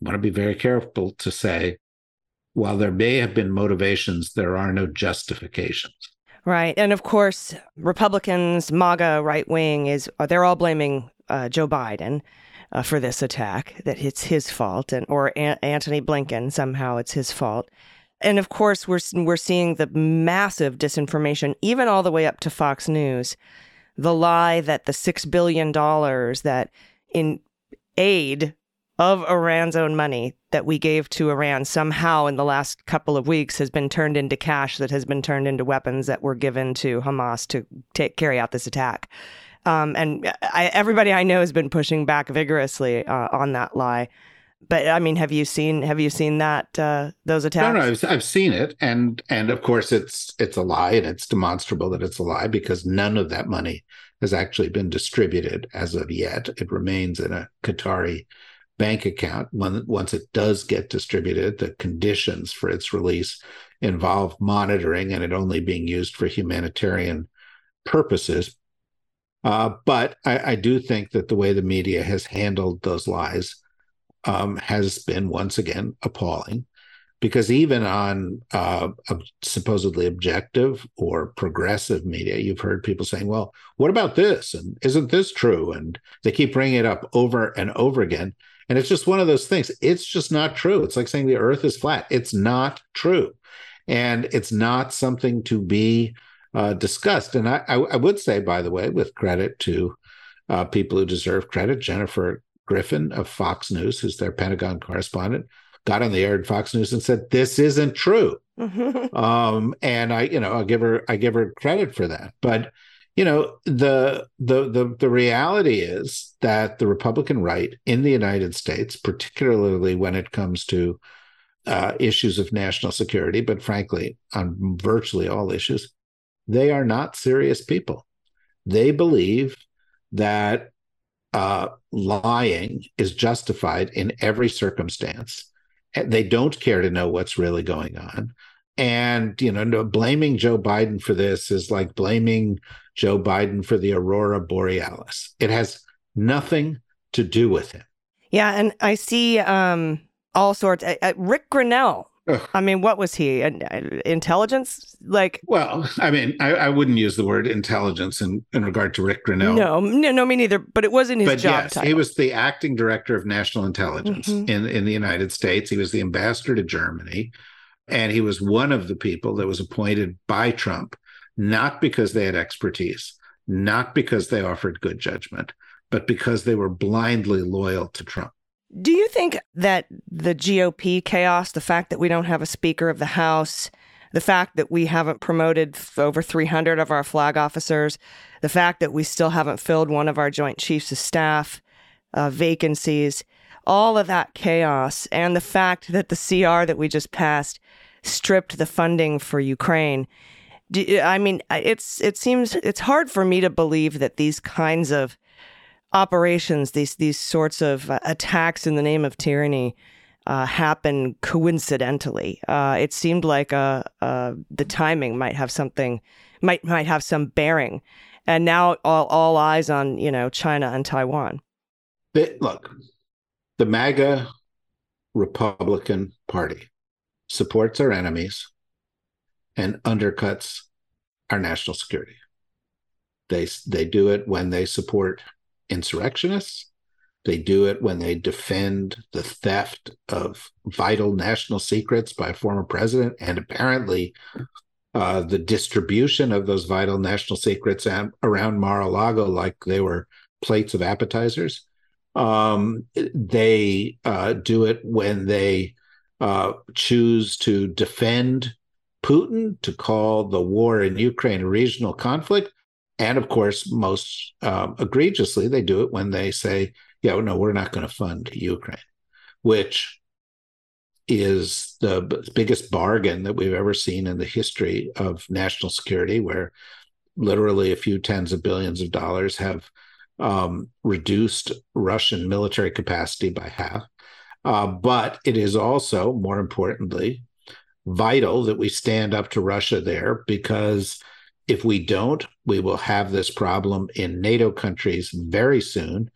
I want to be very careful to say, while there may have been motivations, there are no justifications. Right. And of course, Republicans, MAGA, right wing is they're all blaming uh, Joe Biden uh, for this attack, that it's his fault, and or a- Antony Blinken somehow it's his fault. And of course, we're we're seeing the massive disinformation, even all the way up to Fox News, the lie that the $6 billion that in aid of Iran's own money that we gave to Iran somehow in the last couple of weeks has been turned into cash that has been turned into weapons that were given to Hamas to take carry out this attack. Um, and I, everybody I know has been pushing back vigorously uh, on that lie. But I mean, have you seen have you seen that uh, those attacks? No, no, I've, I've seen it, and and of course it's it's a lie, and it's demonstrable that it's a lie because none of that money has actually been distributed as of yet. It remains in a Qatari bank account. When, once it does get distributed, the conditions for its release involve monitoring and it only being used for humanitarian purposes. Uh, but I, I, do think that the way the media has handled those lies um, has been once again appalling. Because even on uh, supposedly objective or progressive media, you've heard people saying, well, what about this? And isn't this true? And they keep bringing it up over and over again. And it's just one of those things. It's just not true. It's like saying the earth is flat. It's not true. And it's not something to be uh, discussed. And I, I, I, would say, by the way, with credit to uh, people who deserve credit, Jennifer Griffin of Fox News, who's their Pentagon correspondent, got on the air at Fox News and said, This isn't true. um, and I, you know, I give her I give her credit for that. But you know the the the the reality is that the Republican right in the United States, particularly when it comes to uh, issues of national security, but frankly on virtually all issues, they are not serious people. They believe that uh, lying is justified in every circumstance. They don't care to know what's really going on. And, you know, blaming Joe Biden for this is like blaming Joe Biden for the aurora borealis. It has nothing to do with him. Yeah, and I see um, all sorts. Uh, uh, Ric Grenell. Ugh. I mean, what was he? Uh, intelligence? Like, well, I mean, I, I, wouldn't use the word intelligence in, in regard to Ric Grenell. No, no, no, me neither. But it wasn't his but job yes, title. He was the acting director of national intelligence mm-hmm. in in the United States. He was the ambassador to Germany, and he was one of the people that was appointed by Trump not because they had expertise, not because they offered good judgment, but because they were blindly loyal to Trump. Do you think that the GOP chaos, the fact that we don't have a Speaker of the House, the fact that we haven't promoted over 300 of our flag officers, the fact that we still haven't filled one of our Joint Chiefs of Staff uh, vacancies, all of that chaos, and the fact that the CR that we just passed stripped the funding for Ukraine do, I mean, it's it seems it's hard for me to believe that these kinds of operations, these these sorts of uh, attacks in the name of tyranny, uh, happen coincidentally. Uh, it seemed like uh, uh, the timing might have something, might might have some bearing, and now all all eyes on you know China and Taiwan. But look, the MAGA Republican Party supports our enemies and undercuts our national security. They they do it when they support insurrectionists. They do it when they defend the theft of vital national secrets by a former president and apparently uh, the distribution of those vital national secrets around Mar-a-Lago like they were plates of appetizers. Um, they uh, do it when they uh, choose to defend Putin to call the war in Ukraine a regional conflict. And of course, most um, egregiously, they do it when they say, yeah, no, we're not going to fund Ukraine, which is the biggest bargain that we've ever seen in the history of national security, where literally a few tens of billions of dollars have um, reduced Russian military capacity by half. Uh, but it is also, more importantly, vital that we stand up to Russia there because if we don't, we will have this problem in NATO countries very soon.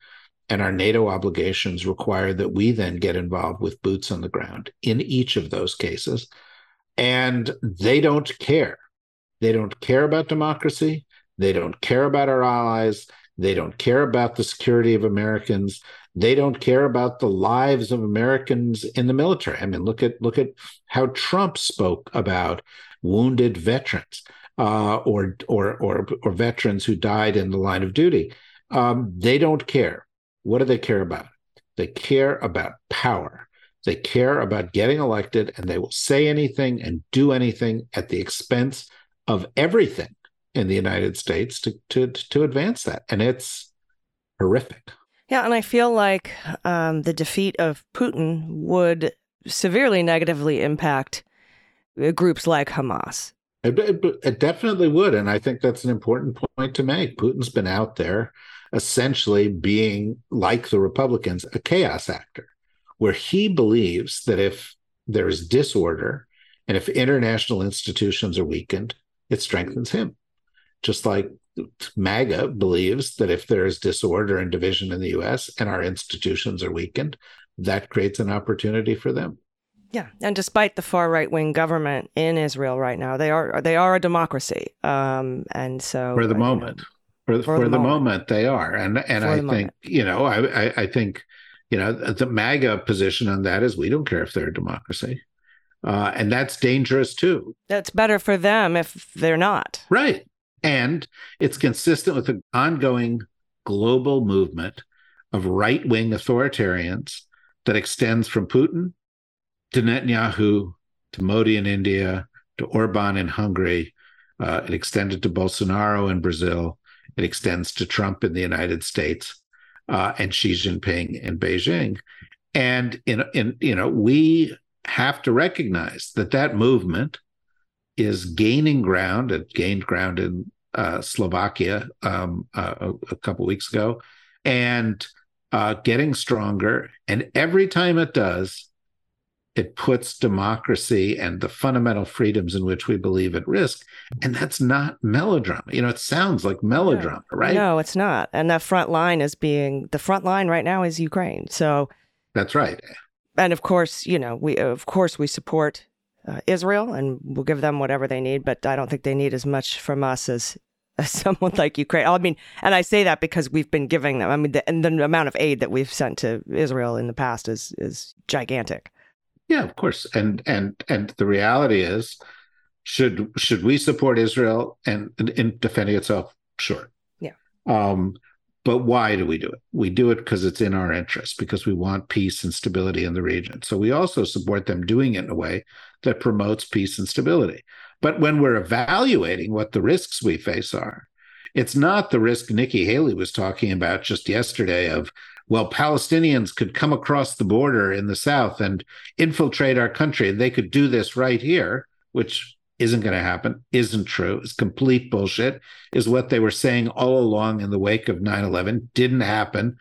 And our NATO obligations require that we then get involved with boots on the ground in each of those cases. And they don't care. They don't care about democracy. They don't care about our allies. They don't care about the security of Americans. They don't care about the lives of Americans in the military. I mean, look at look at how Trump spoke about wounded veterans uh, or, or or or veterans who died in the line of duty. Um, they don't care. What do they care about? They care about power. They care about getting elected, and they will say anything and do anything at the expense of everything in the United States to to to advance that. And it's horrific. Yeah, and I feel like um, the defeat of Putin would severely negatively impact uh, groups like Hamas. It, it, it, definitely would. And I think that's an important point to make. Putin's been out there essentially being, like the Republicans, a chaos actor, where he believes that if there is disorder and if international institutions are weakened, it strengthens him. Just like MAGA believes that if there is disorder and division in the US and our institutions are weakened, that creates an opportunity for them. Yeah, and despite the far right wing government in Israel right now, they are they are a democracy, um, and so for the moment, for, for, for the, the moment. moment. they are, and and for I think moment. you know, I, I, I think you know the MAGA position on that is we don't care if they're a democracy, uh, and that's dangerous too. That's better for them if they're not, right? And it's consistent with the ongoing global movement of right wing authoritarians that extends from Putin to Netanyahu, to Modi in India, to Orban in Hungary. Uh, it extended to Bolsonaro in Brazil. It extends to Trump in the United States uh, and Xi Jinping in Beijing. And in, in you know we have to recognize that that movement is gaining ground. It gained ground in uh, Slovakia um, uh, a, a, couple weeks ago, and uh, getting stronger. And every time it does, it puts democracy and the fundamental freedoms in which we believe at risk. And that's not melodrama. You know, it sounds like melodrama, no. right? No, it's not. And that front line is being the front line right now is Ukraine. So that's right. And of course, you know, we of course we support uh, Israel and we'll give them whatever they need, but I don't think they need as much from us as as someone like Ukraine. I mean, and I say that because we've been giving them. I mean, the, and the amount of aid that we've sent to Israel in the past is is gigantic. Yeah, of course. And and and the reality is, should should we support Israel and in defending itself? Sure. Yeah. Um, but why do we do it? We do it because it's in our interest, because we want peace and stability in the region. So we also support them doing it in a way that promotes peace and stability. But when we're evaluating what the risks we face are, it's not the risk Nikki Haley was talking about just yesterday of well, Palestinians could come across the border in the south and infiltrate our country. They could do this right here, which isn't going to happen, isn't true. It's complete bullshit, is what they were saying all along in the wake of 9 11. Didn't happen.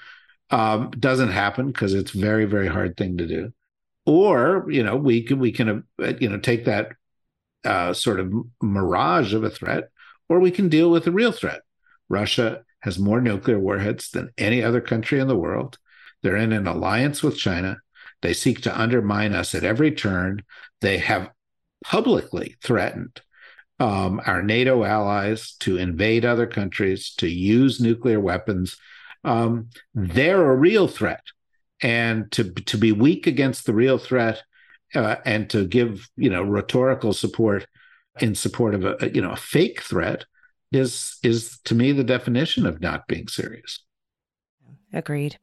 Um, doesn't happen because it's very, very hard thing to do. Or, you know, we can, we can, uh, you know, take that uh, sort of mirage of a threat, or we can deal with a real threat. Russia has more nuclear warheads than any other country in the world. They're in an alliance with China. They seek to undermine us at every turn. They have publicly threatened um, our NATO allies to invade other countries, to use nuclear weapons. Um, they're a real threat. And to, to be weak against the real threat uh, and to give, you know, rhetorical support in support of a, you know, a fake threat is is to me the definition of not being serious. Agreed.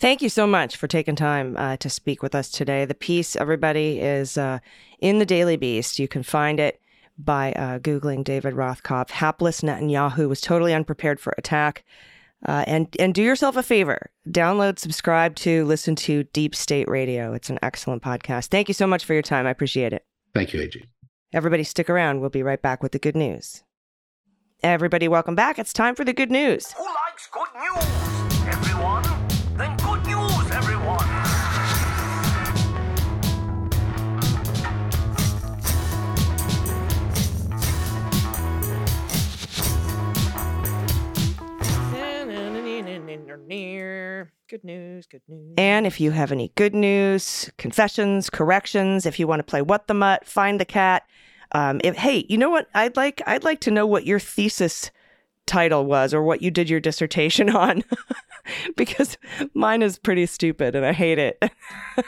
Thank you so much for taking time uh, to speak with us today. The piece, everybody, is uh, in the Daily Beast. You can find it by uh, Googling David Rothkopf. Hapless Netanyahu was totally unprepared for attack. Uh, and and do yourself a favor. Download, subscribe to, listen to Deep State Radio. It's an excellent podcast. Thank you so much for your time. I appreciate it. Thank you, AG. Everybody, stick around. We'll be right back with the good news. Everybody, welcome back. It's time for the good news. Who likes good news? Everyone? Then good news, everyone. Good news, good news. And if you have any good news, confessions, corrections, if you want to play What the Mutt, Find the Cat, um, if, hey, you know what? I'd like I'd like to know what your thesis title was or what you did your dissertation on, because mine is pretty stupid and I hate it.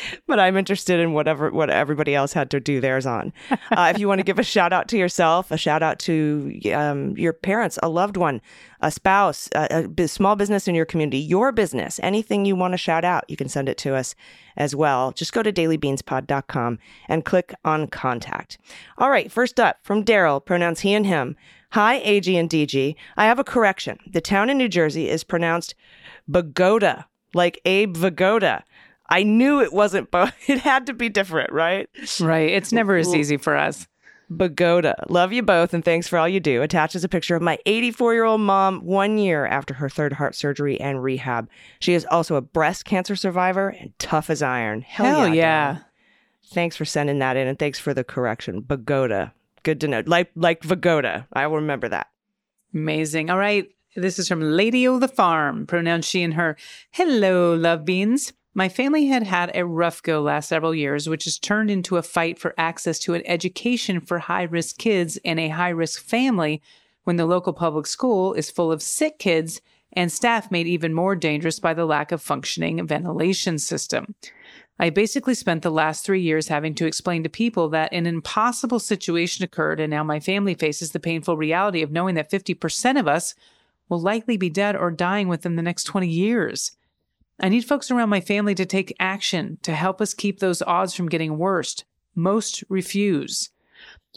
but I'm interested in whatever what everybody else had to do theirs on. Uh, if you want to give a shout out to yourself, a shout out to um, your parents, a loved one, a spouse, a, a small business in your community, your business, anything you want to shout out, you can send it to us as well. Just go to dailybeanspod.com and click on contact. All right, first up from Daryl, pronouns he and him. Hi, AG and DG. I have a correction. The town in New Jersey is pronounced Bogota, like Abe Vigoda. I knew it wasn't, but it had to be different, right? Right. It's never as easy for us. Bagoda. Love you both and thanks for all you do. Attaches a picture of my 84 year old mom one year after her third heart surgery and rehab. She is also a breast cancer survivor and tough as iron. Hell, Hell yeah. yeah. Thanks for sending that in and thanks for the correction. Bagoda. Good to know. Like like Vagoda. I will remember that. Amazing. All right. This is from Lady O the Farm, pronouns she and her. Hello, love beans. My family had had a rough go last several years, which has turned into a fight for access to an education for high risk kids in a high risk family when the local public school is full of sick kids and staff made even more dangerous by the lack of functioning ventilation system. I basically spent the last three years having to explain to people that an impossible situation occurred, and now my family faces the painful reality of knowing that 50% of us will likely be dead or dying within the next 20 years. I need folks around my family to take action to help us keep those odds from getting worse. Most refuse.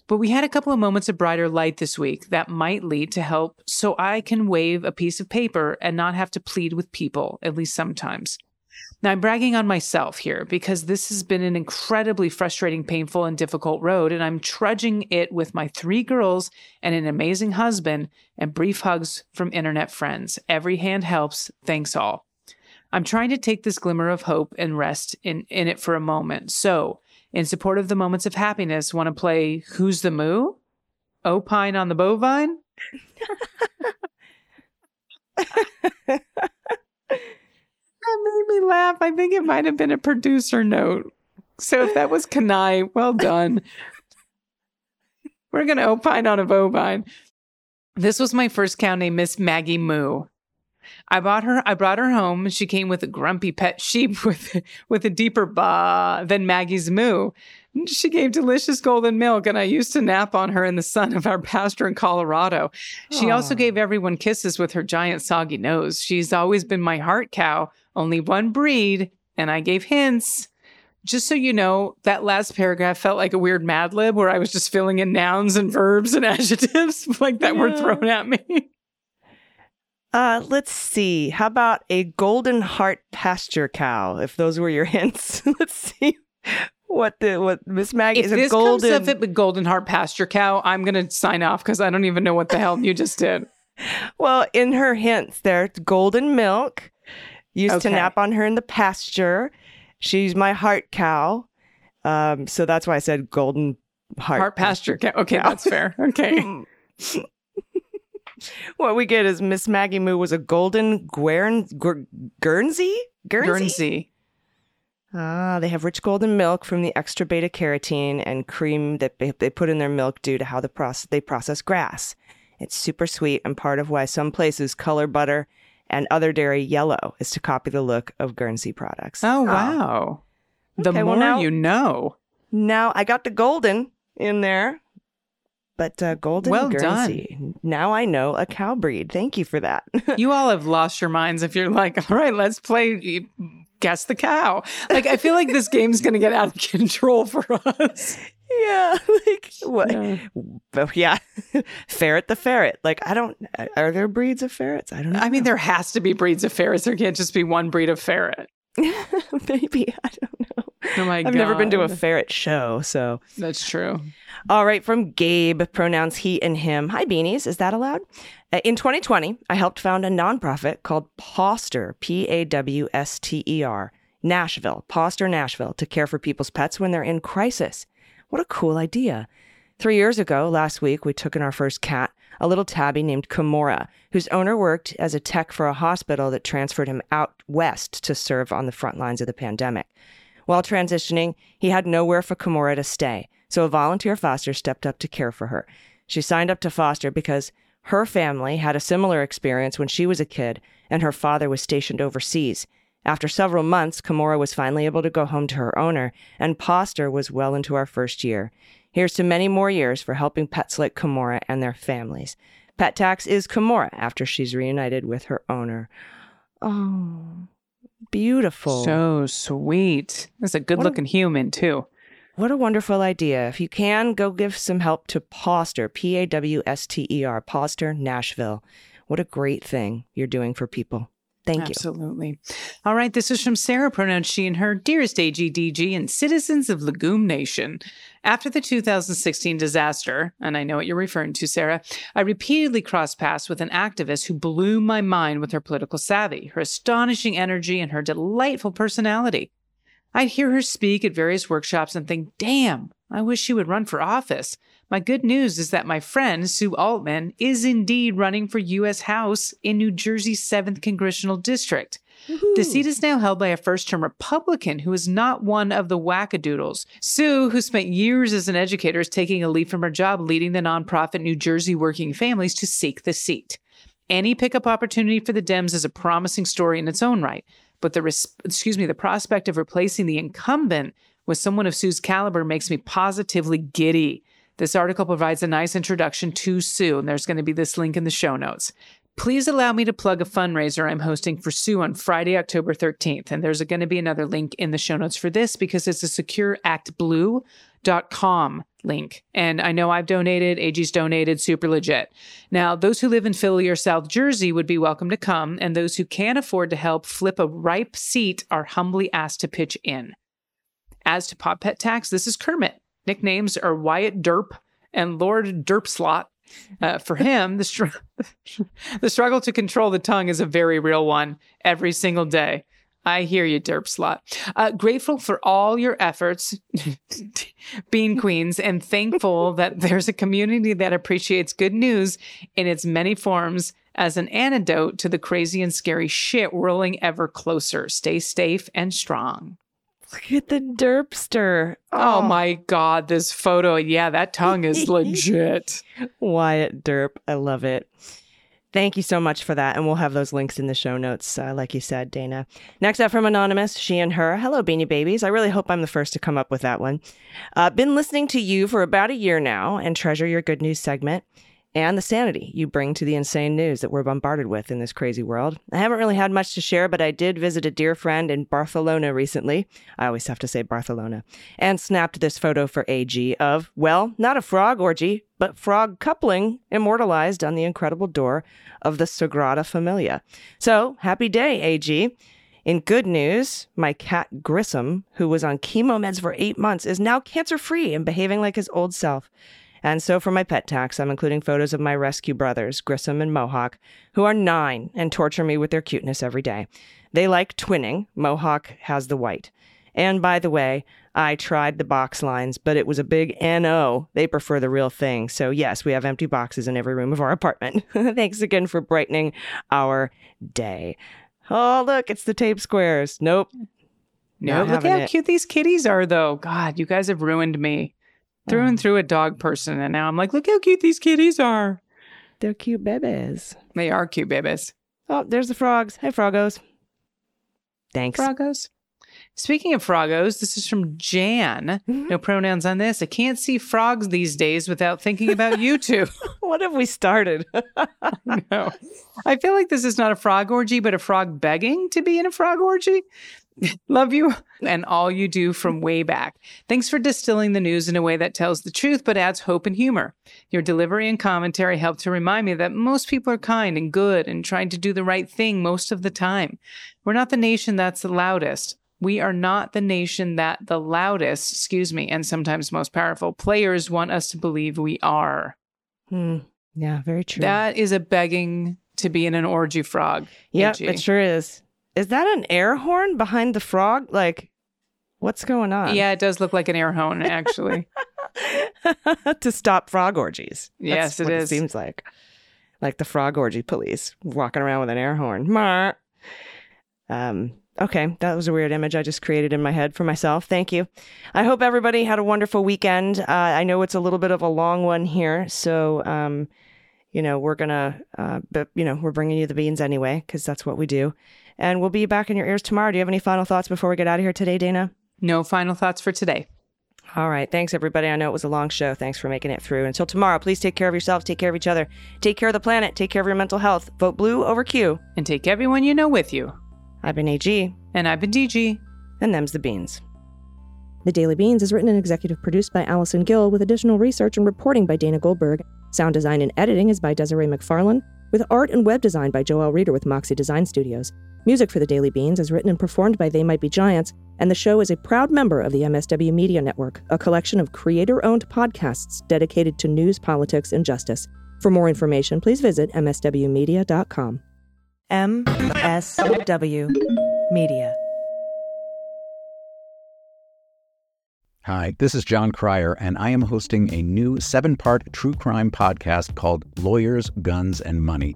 But we had a couple of moments of brighter light this week that might lead to help so I can wave a piece of paper and not have to plead with people, at least sometimes. Now, I'm bragging on myself here because this has been an incredibly frustrating, painful, and difficult road, and I'm trudging it with my three girls and an amazing husband and brief hugs from internet friends. Every hand helps. Thanks all. I'm trying to take this glimmer of hope and rest in, in it for a moment. So, in support of the moments of happiness, want to play Who's the Moo? Opine on the bovine? That made me laugh. I think it might have been a producer note. So if that was Kanai, well done. We're going to opine on a bovine. This was my first cow named Miss Maggie Moo. I bought her. I brought her home. She came with a grumpy pet sheep with with a deeper ba than Maggie's moo. She gave delicious golden milk, and I used to nap on her in the sun of our pasture in Colorado. She also gave everyone kisses with her giant soggy nose. She's always been my heart cow, only one breed, and I gave hints. Just so you know, that last paragraph felt like a weird Mad Lib where I was just filling in nouns and verbs and adjectives like that were thrown at me. Uh, let's see. How about a golden heart pasture cow? If those were your hints, let's see what the what Miss Maggie If is a this golden. comes up with Golden Heart Pasture Cow, I'm gonna sign off because I don't even know what the hell you just did. well, in her hints, there, it's golden milk. Used to nap on her in the pasture. She's my heart cow. Um, so that's why I said golden heart. Heart Pasture Cow. Okay, Cow. that's fair. Okay. what we get is Miss Maggie Moo was a golden Guern, Guer- Guernsey? Guernsey? Guernsey. Ah, they have rich golden milk from the extra beta carotene and cream that they, put in their milk due to how the process they process grass. It's super sweet and part of why some places color butter and other dairy yellow is to copy the look of Guernsey products. Oh wow. The Okay, well, more now- you know. Now I got the golden in there, but uh, golden Well Guernsey. Now I know a cow breed. Thank you for that. You all have lost your minds if you're like, all right, let's play guess the cow. Like I feel like this game's gonna get out of control for us. yeah, like what? Yeah. Yeah, ferret the ferret. Like I don't. Are there breeds of ferrets? I don't know. I mean, there has to be breeds of ferrets. There can't just be one breed of ferret. maybe I don't know. Oh my I've never been to a ferret show, so That's true. All right, from Gabe, pronouns he and him. Hi, beanies. Is that allowed? Uh, In 2020, I helped found a nonprofit called Pawster, P A W S T E R, Nashville, Pawster, Nashville, to care for people's pets when they're in crisis. What a cool idea. Three years ago, last week, we took in our first cat, a little tabby named Kimura, whose owner worked as a tech for a hospital that transferred him out west to serve on the front lines of the pandemic. While transitioning, he had nowhere for Kimura to stay, so a volunteer foster stepped up to care for her. She signed up to foster because her family had a similar experience when she was a kid and her father was stationed overseas. After several months, Kimura was finally able to go home to her owner, and Pawster was well into our first year. Here's to many more years for helping pets like Kimura and their families. Pet Tax is Kimura after she's reunited with her owner. Oh, beautiful. So sweet. That's a good looking human, too. What a wonderful idea. If you can, go give some help to Pawster, P A W S T E R, Pawster, Nashville. What a great thing you're doing for people. Thank you. Absolutely. All right. This is from Sarah, pronounced she and her, dearest AGDG and citizens of Legume Nation. After the 2016 disaster, and I know what you're referring to, Sarah, I repeatedly crossed paths with an activist who blew my mind with her political savvy, her astonishing energy, and her delightful personality. I'd hear her speak at various workshops and think, damn, I wish she would run for office. My good news is that my friend, Sue Altman, is indeed running for U.S. House in New Jersey's 7th Congressional District. The seat is now held by a first term Republican who is not one of the wackadoodles. Sue, who spent years as an educator, is taking a leave from her job leading the nonprofit New Jersey Working Families to seek the seat. Any pickup opportunity for the Dems is a promising story in its own right, but the res- excuse me, the prospect of replacing the incumbent with someone of Sue's caliber makes me positively giddy. This article provides a nice introduction to Sue, and there's going to be this link in the show notes. Please allow me to plug a fundraiser I'm hosting for Sue on Friday, October 13th. And there's going to be another link in the show notes for this because it's a secureactblue.com link. And I know I've donated, AG's donated, super legit. Now, those who live in Philly or South Jersey would be welcome to come, and those who can't afford to help flip a ripe seat are humbly asked to pitch in. As to Pop Pet Tax, this is Kermit. Nicknames are Wyatt Derp and Lord Derpslot. Uh, for him, the, str- the struggle to control the tongue is a very real one every single day. I hear you, Derpslot. Uh, grateful for all your efforts, Bean Queens, and thankful that there's a community that appreciates good news in its many forms as an antidote to the crazy and scary shit whirling ever closer. Stay safe and strong. Look at the derpster. Oh, my God, this photo. Yeah, that tongue is legit. Wyatt Derp. I love it. Thank you so much for that. And we'll have those links in the show notes, uh, like you said, Dana. Next up from Anonymous, she and her. Hello, Beanie Babies. I really hope I'm the first to come up with that one. Uh, been listening to you for about a year now and treasure your good news segment and the sanity you bring to the insane news that we're bombarded with in this crazy world. I haven't really had much to share, but I did visit a dear friend in Barcelona recently. I always have to say Barcelona. And snapped this photo for AG of, well, not a frog orgy, but frog coupling immortalized on the incredible door of the Sagrada Familia. So, happy day, AG. In good news, my cat Grissom, who was on chemo meds for eight months, is now cancer free and behaving like his old self. And so for my pet tax, I'm including photos of my rescue brothers, Grissom and Mohawk, who are nine and torture me with their cuteness every day. They like twinning. Mohawk has the white. And by the way, I tried the box lines, but it was a big NO. They prefer the real thing. So, yes, we have empty boxes in every room of our apartment. Thanks again for brightening our day. Oh, look, it's the tape squares. Nope. No, Not look how it. cute these kitties are, though. God, you guys have ruined me through and through a dog person. And now I'm like, look how cute these kitties are. They're cute babies. They are cute babies. Oh, there's the frogs. Hey, froggos. Thanks. Frogos. Speaking of frogos, this is from Jan. Mm-hmm. No pronouns on this. I can't see frogs these days without thinking about you two. what have we started? no. I feel like this is not a frog orgy, but a frog begging to be in a frog orgy. Love you and all you do from way back. Thanks for distilling the news in a way that tells the truth but adds hope and humor. Your delivery and commentary help to remind me that most people are kind and good and trying to do the right thing most of the time. We're not the nation that's the loudest. We are not the nation that the loudest, excuse me, and sometimes most powerful players want us to believe we are. Hmm. Yeah, very true. That is a begging to be in an orgy frog. Yeah, it sure is. Is that an air horn behind the frog? Like, what's going on? Yeah, it does look like an air horn, actually. to stop frog orgies. Yes, it. It seems like, like the frog orgy police walking around with an air horn. Marr. Um. Okay, that was a weird image I just created in my head for myself. Thank you. I hope everybody had a wonderful weekend. Uh, I know it's a little bit of a long one here, so um, you know we're gonna, uh, but you know we're bringing you the beans anyway because that's what we do. And we'll be back in your ears tomorrow. Do you have any final thoughts before we get out of here today, Dana? No final thoughts for today. All right. Thanks, everybody. I know it was a long show. Thanks for making it through. Until tomorrow, please take care of yourselves, take care of each other, take care of the planet, take care of your mental health. Vote blue over Q. And take everyone you know with you. I've been AG, And I've been DG. and them's the beans. The Daily Beans is written and executive produced by Allison Gill with additional research and reporting by Dana Goldberg. Sound design and editing is by Desiree McFarlane, with art and web design by Joel Reeder with Moxie Design Studios. Music for The Daily Beans is written and performed by They Might Be Giants, and the show is a proud member of the MSW Media Network, a collection of creator owned podcasts dedicated to news, politics, and justice. For more information, please visit MSWmedia.com. MSW Media. Hi, this is John Cryer, and I am hosting a new seven part true crime podcast called Lawyers, Guns, and Money